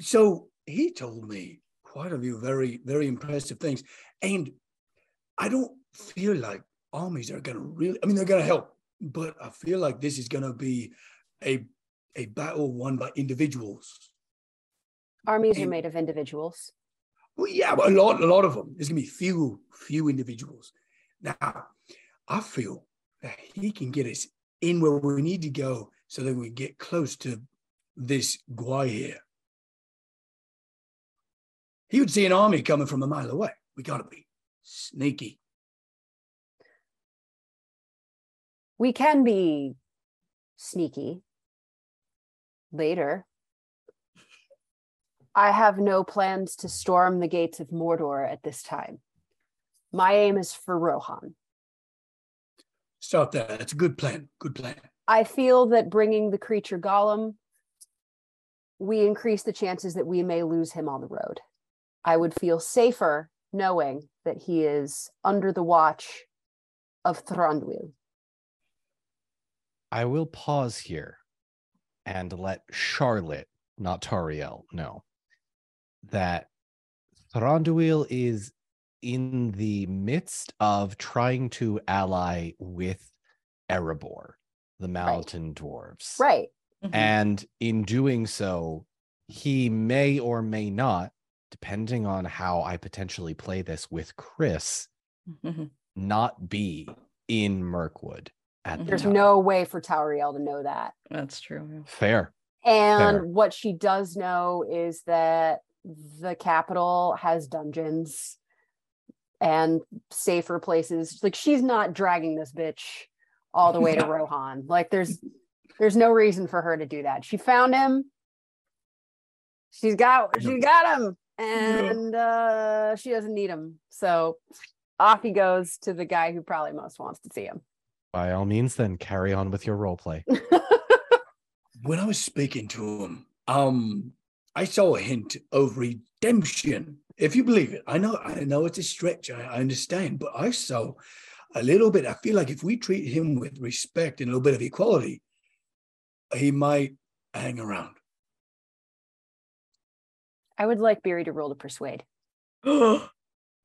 So he told me quite a few very, very impressive things. And I don't feel like armies are gonna really I mean they're gonna help, but I feel like this is gonna be a a battle won by individuals. Armies are made of individuals. Well, yeah, but a lot, a lot of them. There's gonna be few, few individuals. Now, I feel that he can get us in where we need to go, so that we get close to this guy here. He would see an army coming from a mile away. We gotta be sneaky. We can be sneaky later. I have no plans to storm the gates of Mordor at this time. My aim is for Rohan. Start there. That's a good plan. Good plan. I feel that bringing the creature Gollum, we increase the chances that we may lose him on the road. I would feel safer knowing that he is under the watch of Thranduil. I will pause here and let Charlotte, not Tariel, know that Thranduil is in the midst of trying to ally with Erebor, the mountain dwarves. Right. Mhm. And in doing so, he may or may not, depending on how I potentially play this with Chris, Mhm. not be in Mirkwood at the There's time. no way for Tauriel to know that. That's true. fair. And Fair. what she does know is that the capital has dungeons and safer places. Like she's not dragging this bitch all the way to Rohan. Like there's there's no reason for her to do that. She found him. She's got she got him and uh she doesn't need him. So off he goes to the guy who probably most wants to see him. By all means, then carry on with your role play. when I was speaking to him, um, I saw a hint of redemption. If you believe it, I know, I know it's a stretch. I, I understand, but I saw a little bit. I feel like if we treat him with respect and a little bit of equality, he might hang around. I would like Beery to roll to persuade.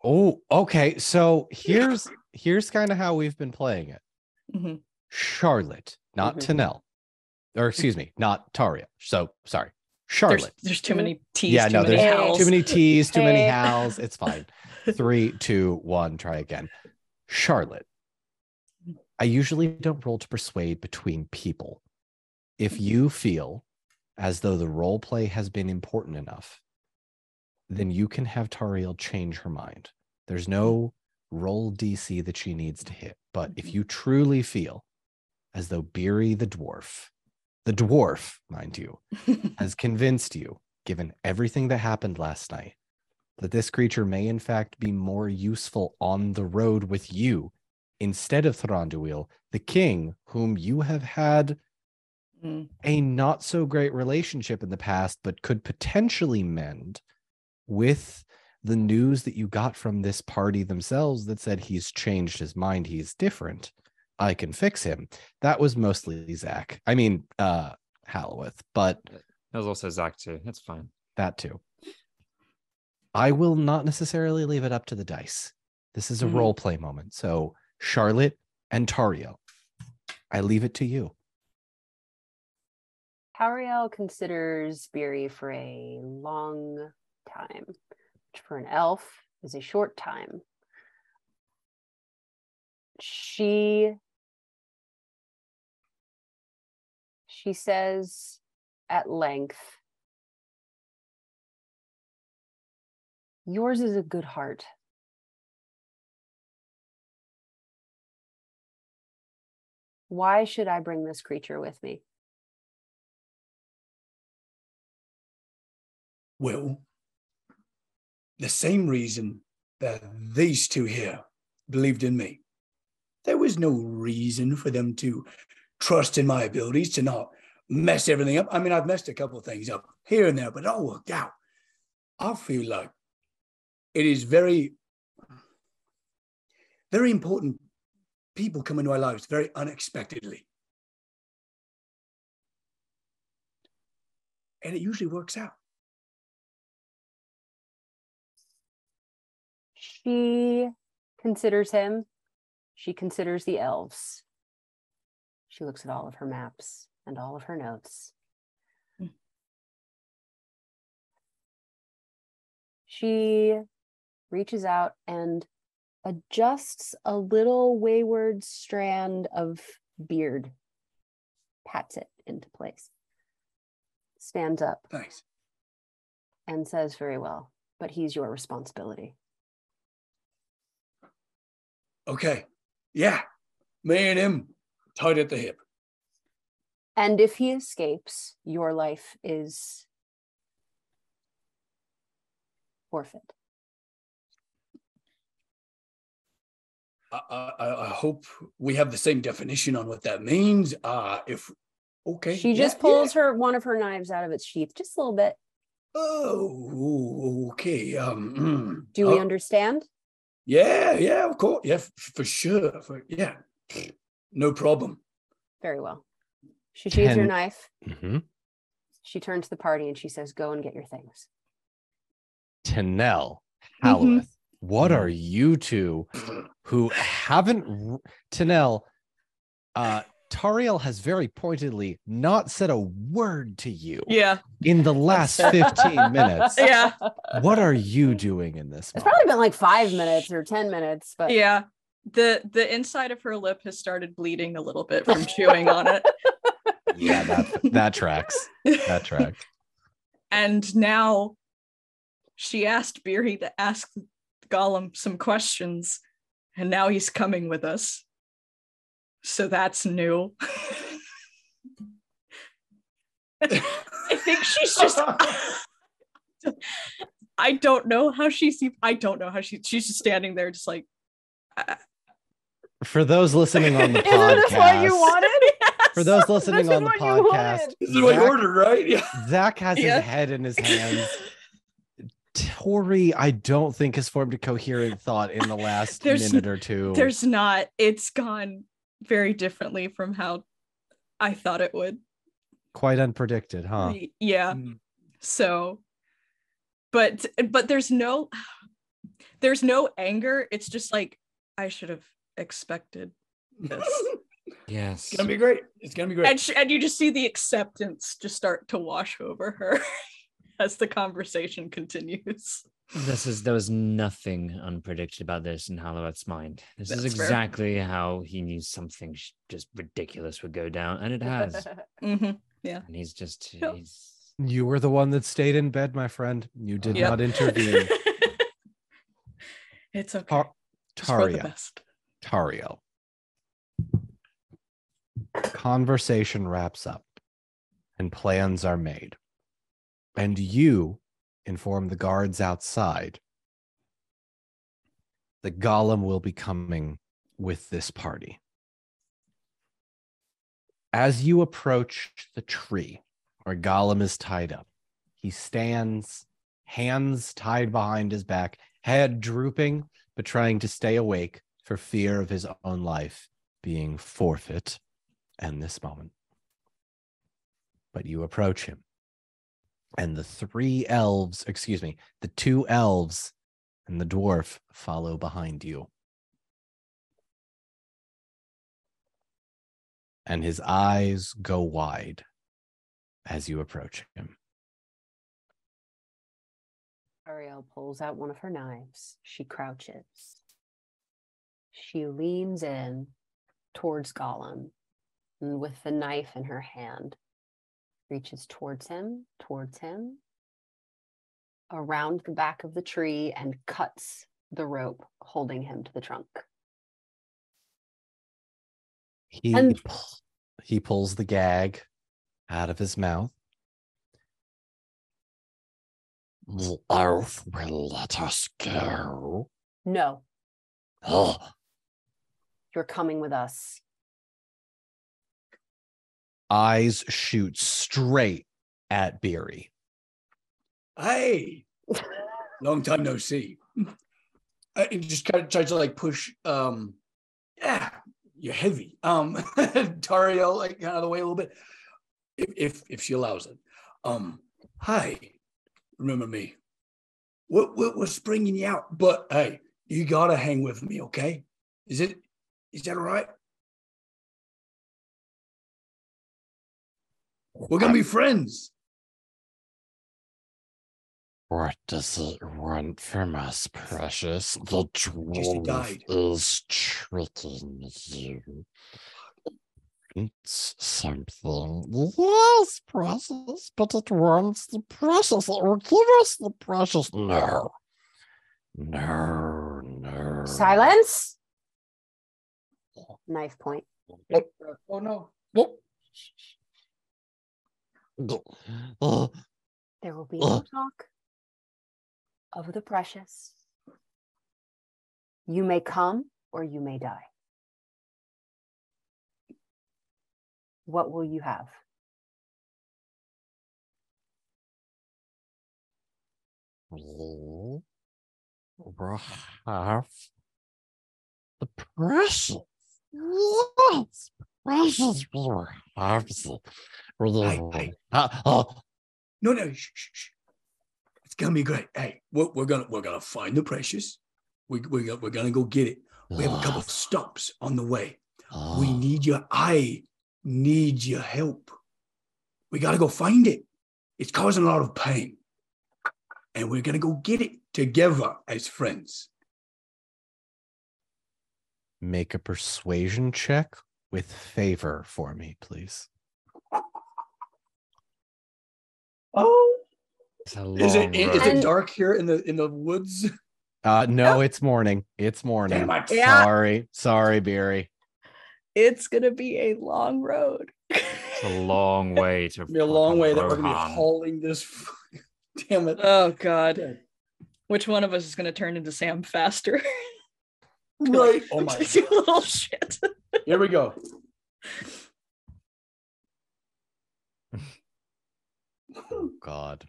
Oh, okay. So here's here's kind of how we've been playing it. Mhm. Charlotte, not Mhm. Tanel. Or excuse me, not Taria. So sorry. There's, Charlotte. there's too many T's, yeah, too no, many there's L's. L's. too many T's, too many Hey. howls. It's fine. Three, two, one, try again. Charlotte. I usually don't roll to persuade between people. If mm-hmm. you feel as though the role play has been important enough, then you can have Tariel change her mind. There's no mm-hmm. roll DC that she needs to hit. But if mm-hmm. you truly feel as though Beery the dwarf, the dwarf, mind you, has convinced you, given everything that happened last night, that this creature may in fact be more useful on the road with you instead of Thranduil, the king, whom you have had Mm. a not so great relationship in the past, but could potentially mend with the news that you got from this party themselves that said he's changed his mind, he's different. I can fix him. That was mostly Zach. I mean, uh, Halloweth, but was also Zach too. That's fine. that too. I will not necessarily leave it up to the dice. This is a Mhm. role play moment. So, Charlotte and Tario, I leave it to you. Tauriel considers Beery for a long time, which for an elf is a short time. She she says at length, Yours is a good heart. Why should I bring this creature with me? Well, the same reason that these two here believed in me. There was no reason for them to trust in my abilities to not mess everything up. I mean, I've messed a couple of things up here and there, but it all worked out. I feel like it is very, very important people come into our lives very unexpectedly. And it usually works out. She considers him. She considers the elves. She looks at all of her maps and all of her notes. Mm. She reaches out and adjusts a little wayward strand of beard, pats it into place, stands up Thanks. and says, Very well, but he's your responsibility. Okay. Yeah. Me and him tied at the hip. And if he escapes, your life is forfeit. I, I, I hope we have the same definition on what that means. Uh, if okay, She yeah, just pulls yeah. her one of her knives out of its sheath, just a little bit. Oh, okay. Um, mm. Do we Oh, understand? Yeah, yeah, of course. Yeah, for sure. For, yeah, no problem. Very well. She sheathes her Can- knife. Mhm. She turns to the party and she says, Go and get your things. Tanel, Mhm. What are you two who haven't Tanel? Uh, Tariel has very pointedly not said a word to you Yeah. in the last 15 minutes. Yeah. What are you doing in this? It's moment? probably been like five minutes or 10 minutes, but Yeah. The the inside of her lip has started bleeding a little bit from chewing on it. Yeah, that that tracks. That tracks. and now she asked Beery to ask Gollum some questions, and now he's coming with us. So that's new. I think she's just. I don't know how she's. I don't know how she. She's just standing there, just like. uh, For those listening on the isn't this what you podcast, wanted? for those listening This on the podcast. This is what you Zach- ordered, right? Yeah. Zach has Yeah. his head in his hands. Tori, I don't think has formed a coherent thought in the last There's- minute or two. There's not. It's gone very differently from how I thought it would. quite unpredicted, huh? Yeah. Mm. So, but but there's no there's no anger. It's just like I should have expected this, Yes. It's gonna be great. It's gonna be great. and sh- and you just see the acceptance just start to wash over her as the conversation continues. This is there was nothing unpredicted about this in Halloweth's mind. This is That's fair. exactly how he knew something just ridiculous would go down, and it has. hmm and he's just Yep. he's You were the one that stayed in bed, my friend. You did Yep. not intervene. it's okay. Tar- It's for the Taria, Tario. Conversation wraps up and plans are made. And you inform the guards outside that Gollum will be coming with this party. As you approach the tree where Gollum is tied up, he stands, hands tied behind his back, head drooping, but trying to stay awake for fear of his own life being forfeit and this moment. But you approach him, and the three elves, excuse me, the two elves and the dwarf follow behind you. And his eyes go wide as you approach him. Tauriel pulls out one of her knives. She crouches. She leans in towards Gollum and with the knife in her hand, reaches towards him, towards him, around the back of the tree and cuts the rope holding him to the trunk. He And- he pulls the gag out of his mouth. The elf will let us go. No, Oh, you're coming with us. Eyes shoot straight at Beery. Hey, long time no see. I and just kind of tries to like push. Um, yeah, you're heavy. Um, Tario like out of the way a little bit, if if if she allows it. Um, hi, remember me? What what was bringing you out? But hey, you gotta hang with me, okay? Is it is that all right? We're gonna be friends. What does it want from us, precious? The dwarf died. is tricking you. It's something. Yes, precious, but it wants the precious. It will give us the precious. No. No, no. Silence. Knife point. Oh no. Uh, There will be no talk of the precious. You may come or you may die. What will you have? we will have the precious. Yes, precious. We will have the. We Hey, will- hey. Ah, oh, No, no, shh, shh, shh. It's gonna be great. Hey, we're, we're gonna we're gonna find the precious. We we go- we're gonna go get it. We have a couple of stops on the way. We oh. need your I need your help. We gotta go find it. It's causing a lot of pain. And we're gonna go get it together as friends. Make a persuasion check with favor for me, please. Oh, is it long is it dark here in the in the woods? Uh no, it's morning. It's morning. Damn it. Yeah. Sorry. Sorry, Beery. It's gonna be a long road. It's a long way to. It'll be a long fucking way that we're gonna Rohan. be hauling this. Damn it. oh god. Which one of us is gonna turn into Sam faster? Right. Oh my. you little shit. Here we go. Oh God.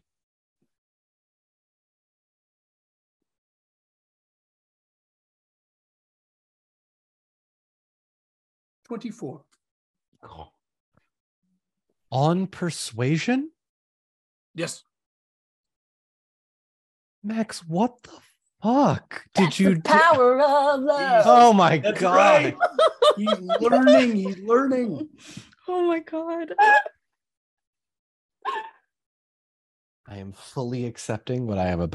Twenty-four. On persuasion? Yes. Max, what the fuck That's did you the do? power of love. Oh my That's god. right. He's learning. He's learning. Oh my god. I am fully accepting what I am about.